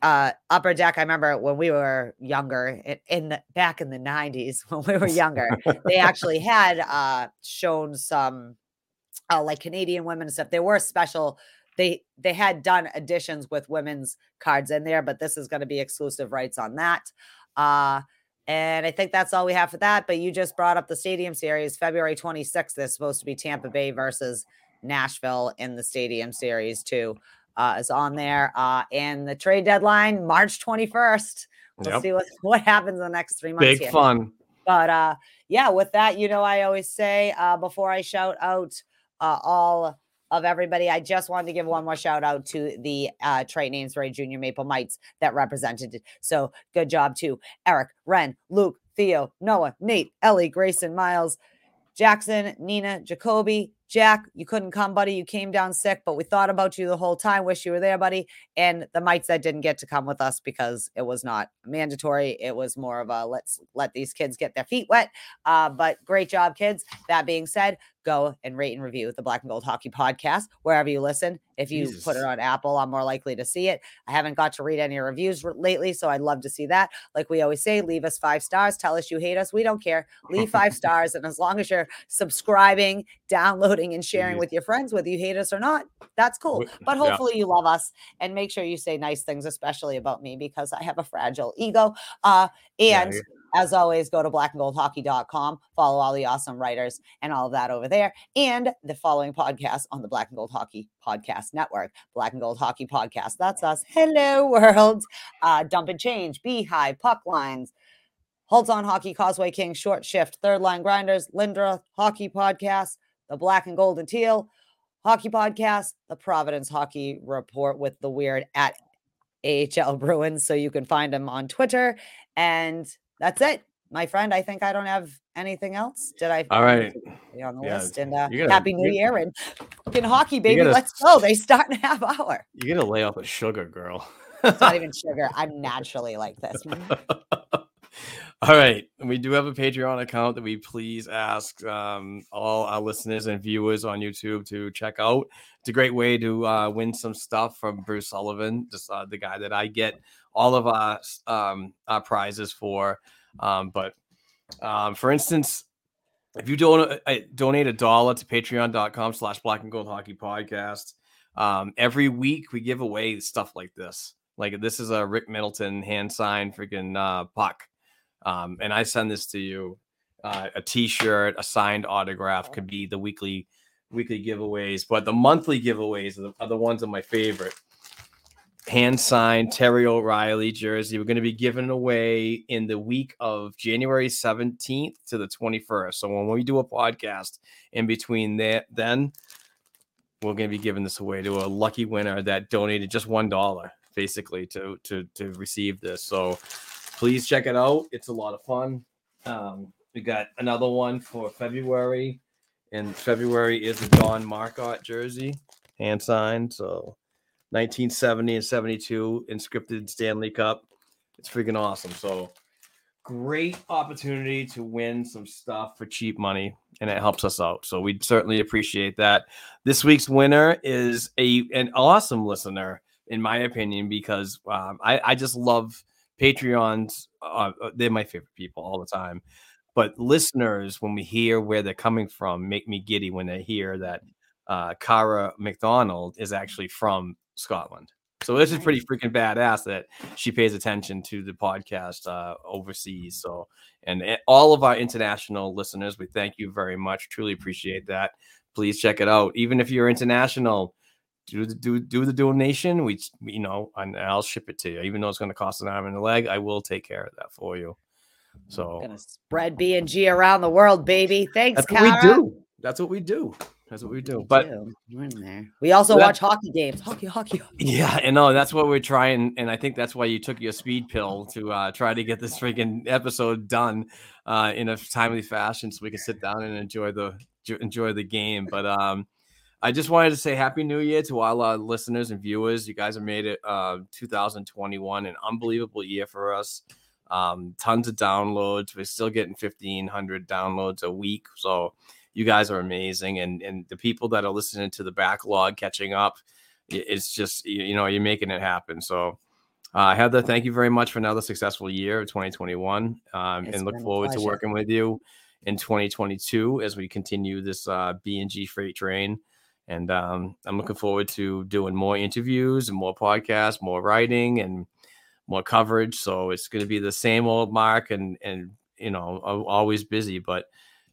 uh upper deck i remember when we were younger in, in the, back in the 90s when we were younger they actually had uh shown some uh like canadian women and stuff there were special they they had done additions with women's cards in there but this is going to be exclusive rights on that uh and I think that's all we have for that. But you just brought up the stadium series, February 26th is supposed to be Tampa Bay versus Nashville in the stadium series, too uh, is on there. Uh, and the trade deadline, March 21st. We'll Yep. see what, what happens in the next three months. Big here. fun. But uh, yeah, with that, you know, I always say uh, before I shout out uh, all of everybody, I just wanted to give one more shout out to the uh, Trey Namesbury Junior Maple Mites that represented it. So good job to Eric, Ren, Luke, Theo, Noah, Nate, Ellie, Grayson, Miles, Jackson, Nina, Jacoby, Jack, you couldn't come, buddy. You came down sick, but we thought about you the whole time. Wish you were there, buddy. And the mites that didn't get to come with us because it was not mandatory. It was more of a let's let these kids get their feet wet. Uh, but great job, kids. That being said, go and rate and review the Black and Gold Hockey Podcast wherever you listen. If you put it on Apple, I'm more likely to see it. I haven't got to read any reviews lately, so I'd love to see that. Like we always say, leave us five stars. Tell us you hate us. We don't care. Leave five stars, and as long as you're subscribing, downloading, and sharing Yeah. with your friends, whether you hate us or not, that's cool. But yeah. hopefully you love us, and make sure you say nice things, especially about me because I have a fragile ego. Uh, Yeah, and you- as always, go to blackandgoldhockey.com, follow all the awesome writers and all of that over there, and the following podcast on the Black and Gold Hockey Podcast Network, Black and Gold Hockey Podcast. That's us. Hello, world. Uh, Dump and Change, Beehive, Puck Lines, Holds on Hockey, Causeway King, Short Shift, Third Line Grinders, Lindra Hockey Podcast, the Black and Gold and Teal Hockey Podcast, the Providence Hockey Report with the weird at AHL Bruins. So you can find them on Twitter. And that's it, my friend. I think I don't have anything else. Did I? All right. be on the Yeah, list. And uh, gotta- happy New Year and fucking hockey, baby. gotta- Let's go. They start in a half hour. You gotta lay off the sugar, girl. It's not even sugar. I'm naturally like this. All right. We do have a Patreon account that we please ask um, all our listeners and viewers on YouTube to check out. It's a great way to uh, win some stuff from Bruce Sullivan, just uh, the guy that I get all of our, um, our prizes for. Um, but um, for instance, if you don- donate a dollar to patreon.com slash black and gold hockey podcast, um, every week we give away stuff like this. Like this is a Rick Middleton hand signed freaking uh, puck. Um, and I send this to you. Uh, a T-shirt, a signed autograph could be the weekly weekly giveaways, but the monthly giveaways are the, are the ones of my favorite. Hand signed Terry O'Reilly jersey. We're going to be giving away in the week of January 17th to the 21st. So when we do a podcast in between that, then we're going to be giving this away to a lucky winner that donated just one dollar basically to to to receive this. So please check it out. It's a lot of fun. Um, we got another one for February, and February is a Don Marcotte jersey, hand signed. So 1970 and 72 inscripted Stanley Cup. It's freaking awesome. So great opportunity to win some stuff for cheap money and it helps us out. So we certainly appreciate that. This week's winner is a an awesome listener in my opinion because um, I I just love Patreons. Uh, they're my favorite people all the time. But listeners, when we hear where they're coming from, make me giddy when they hear that uh, Cara McDonald is actually from Scotland. So this is pretty freaking badass that she pays attention to the podcast uh, overseas. So, and all of our international listeners, we thank you very much. Truly appreciate that. Please check it out. Even if you're international, do the do do the donation. We you know, and I'll ship it to you. Even though it's going to cost an arm and a leg, I will take care of that for you. So gonna spread B and G around the world, baby. Thanks, that's what we do. That's what we do. That's what we do. But we're in there. We also watch hockey games. Hockey, hockey, hockey. Yeah, and no, that's what we're trying. And I think that's why you took your speed pill to uh, try to get this freaking episode done uh, in a timely fashion, so we can sit down and enjoy the enjoy the game. But um, I just wanted to say Happy New Year to all our listeners and viewers. You guys have made it uh, 2021 an unbelievable year for us. Um, tons of downloads. We're still getting 1,500 downloads a week. So you guys are amazing and and the people that are listening to the backlog catching up it's just you know you're making it happen so uh, Heather, thank you very much for another successful year of 2021, um, and look forward to working with you in 2022 as we continue this uh, B and G freight train. And um, I'm looking forward to doing more interviews and more podcasts, more writing, and more coverage. So it's going to be the same old Mark, and and you know always busy, but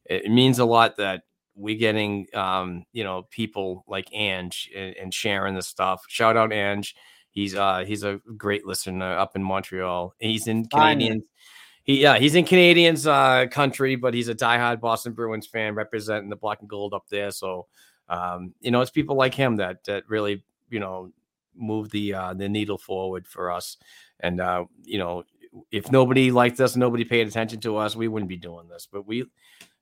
it means a lot that we're getting um, you know people like Ange and, and, sharing the stuff. Shout out Ange. He's uh he's a great listener up in Montreal. He's in Canadian. He yeah, he's in Canadiens uh country, but he's a diehard Boston Bruins fan representing the black and gold up there. So um, you know, it's people like him that that really, you know, move the uh the needle forward for us. And uh, you know, if nobody liked us, nobody paid attention to us, we wouldn't be doing this. But we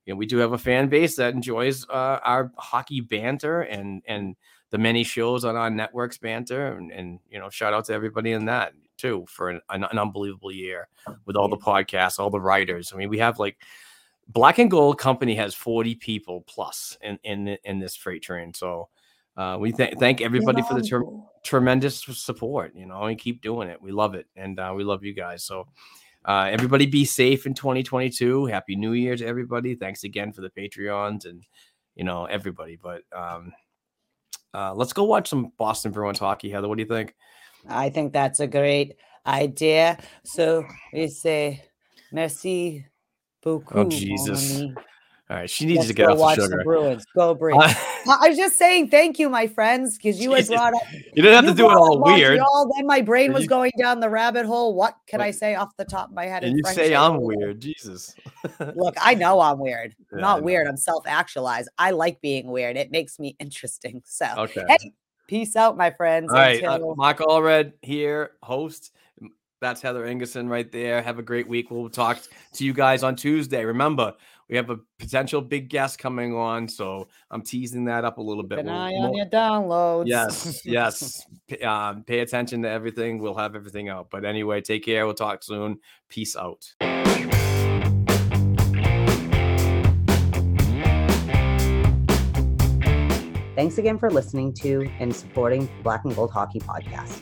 you know, we do have a fan base that enjoys uh, our hockey banter and and the many shows on our networks banter and, and you know shout out to everybody in that too for an, an, unbelievable year with all the podcasts all the writers. I mean we have like black and gold company has 40 people plus in in, in this freight train. So uh, we th- thank everybody for the ter- tremendous support you know and keep doing it. We love it and uh, we love you guys. So uh, everybody be safe in 2022. Happy New Year to everybody. Thanks again for the Patreons and you know everybody. But um, uh, let's go watch some Boston Bruins hockey. Heather, what do you think? I think that's a great idea. So we say merci beaucoup. Oh Jesus! All right, she needs to get off watch the sugar. The Bruins. Go Bruins. I was just saying thank you, my friends, because you had brought up. You didn't have to do it all weird. Then my brain was going down the rabbit hole. What can I say off the top of my head? And you say I'm weird, Jesus. Look, I know I'm weird. I'm Yeah, not weird. I'm self-actualized. I like being weird. It makes me interesting. So, Okay. hey, peace out, my friends. All right, uh, until- Mark Allred here, host. That's Heather Ingerson right there. Have a great week. We'll talk to you guys on Tuesday. Remember, we have a potential big guest coming on, so I'm teasing that up a little bit. Keep an We'll- eye we'll- on your downloads. Yes, yes. P- um, pay attention to everything. We'll have everything out. But anyway, take care. We'll talk soon. Peace out. Thanks again for listening to and supporting the Black and Gold Hockey Podcast.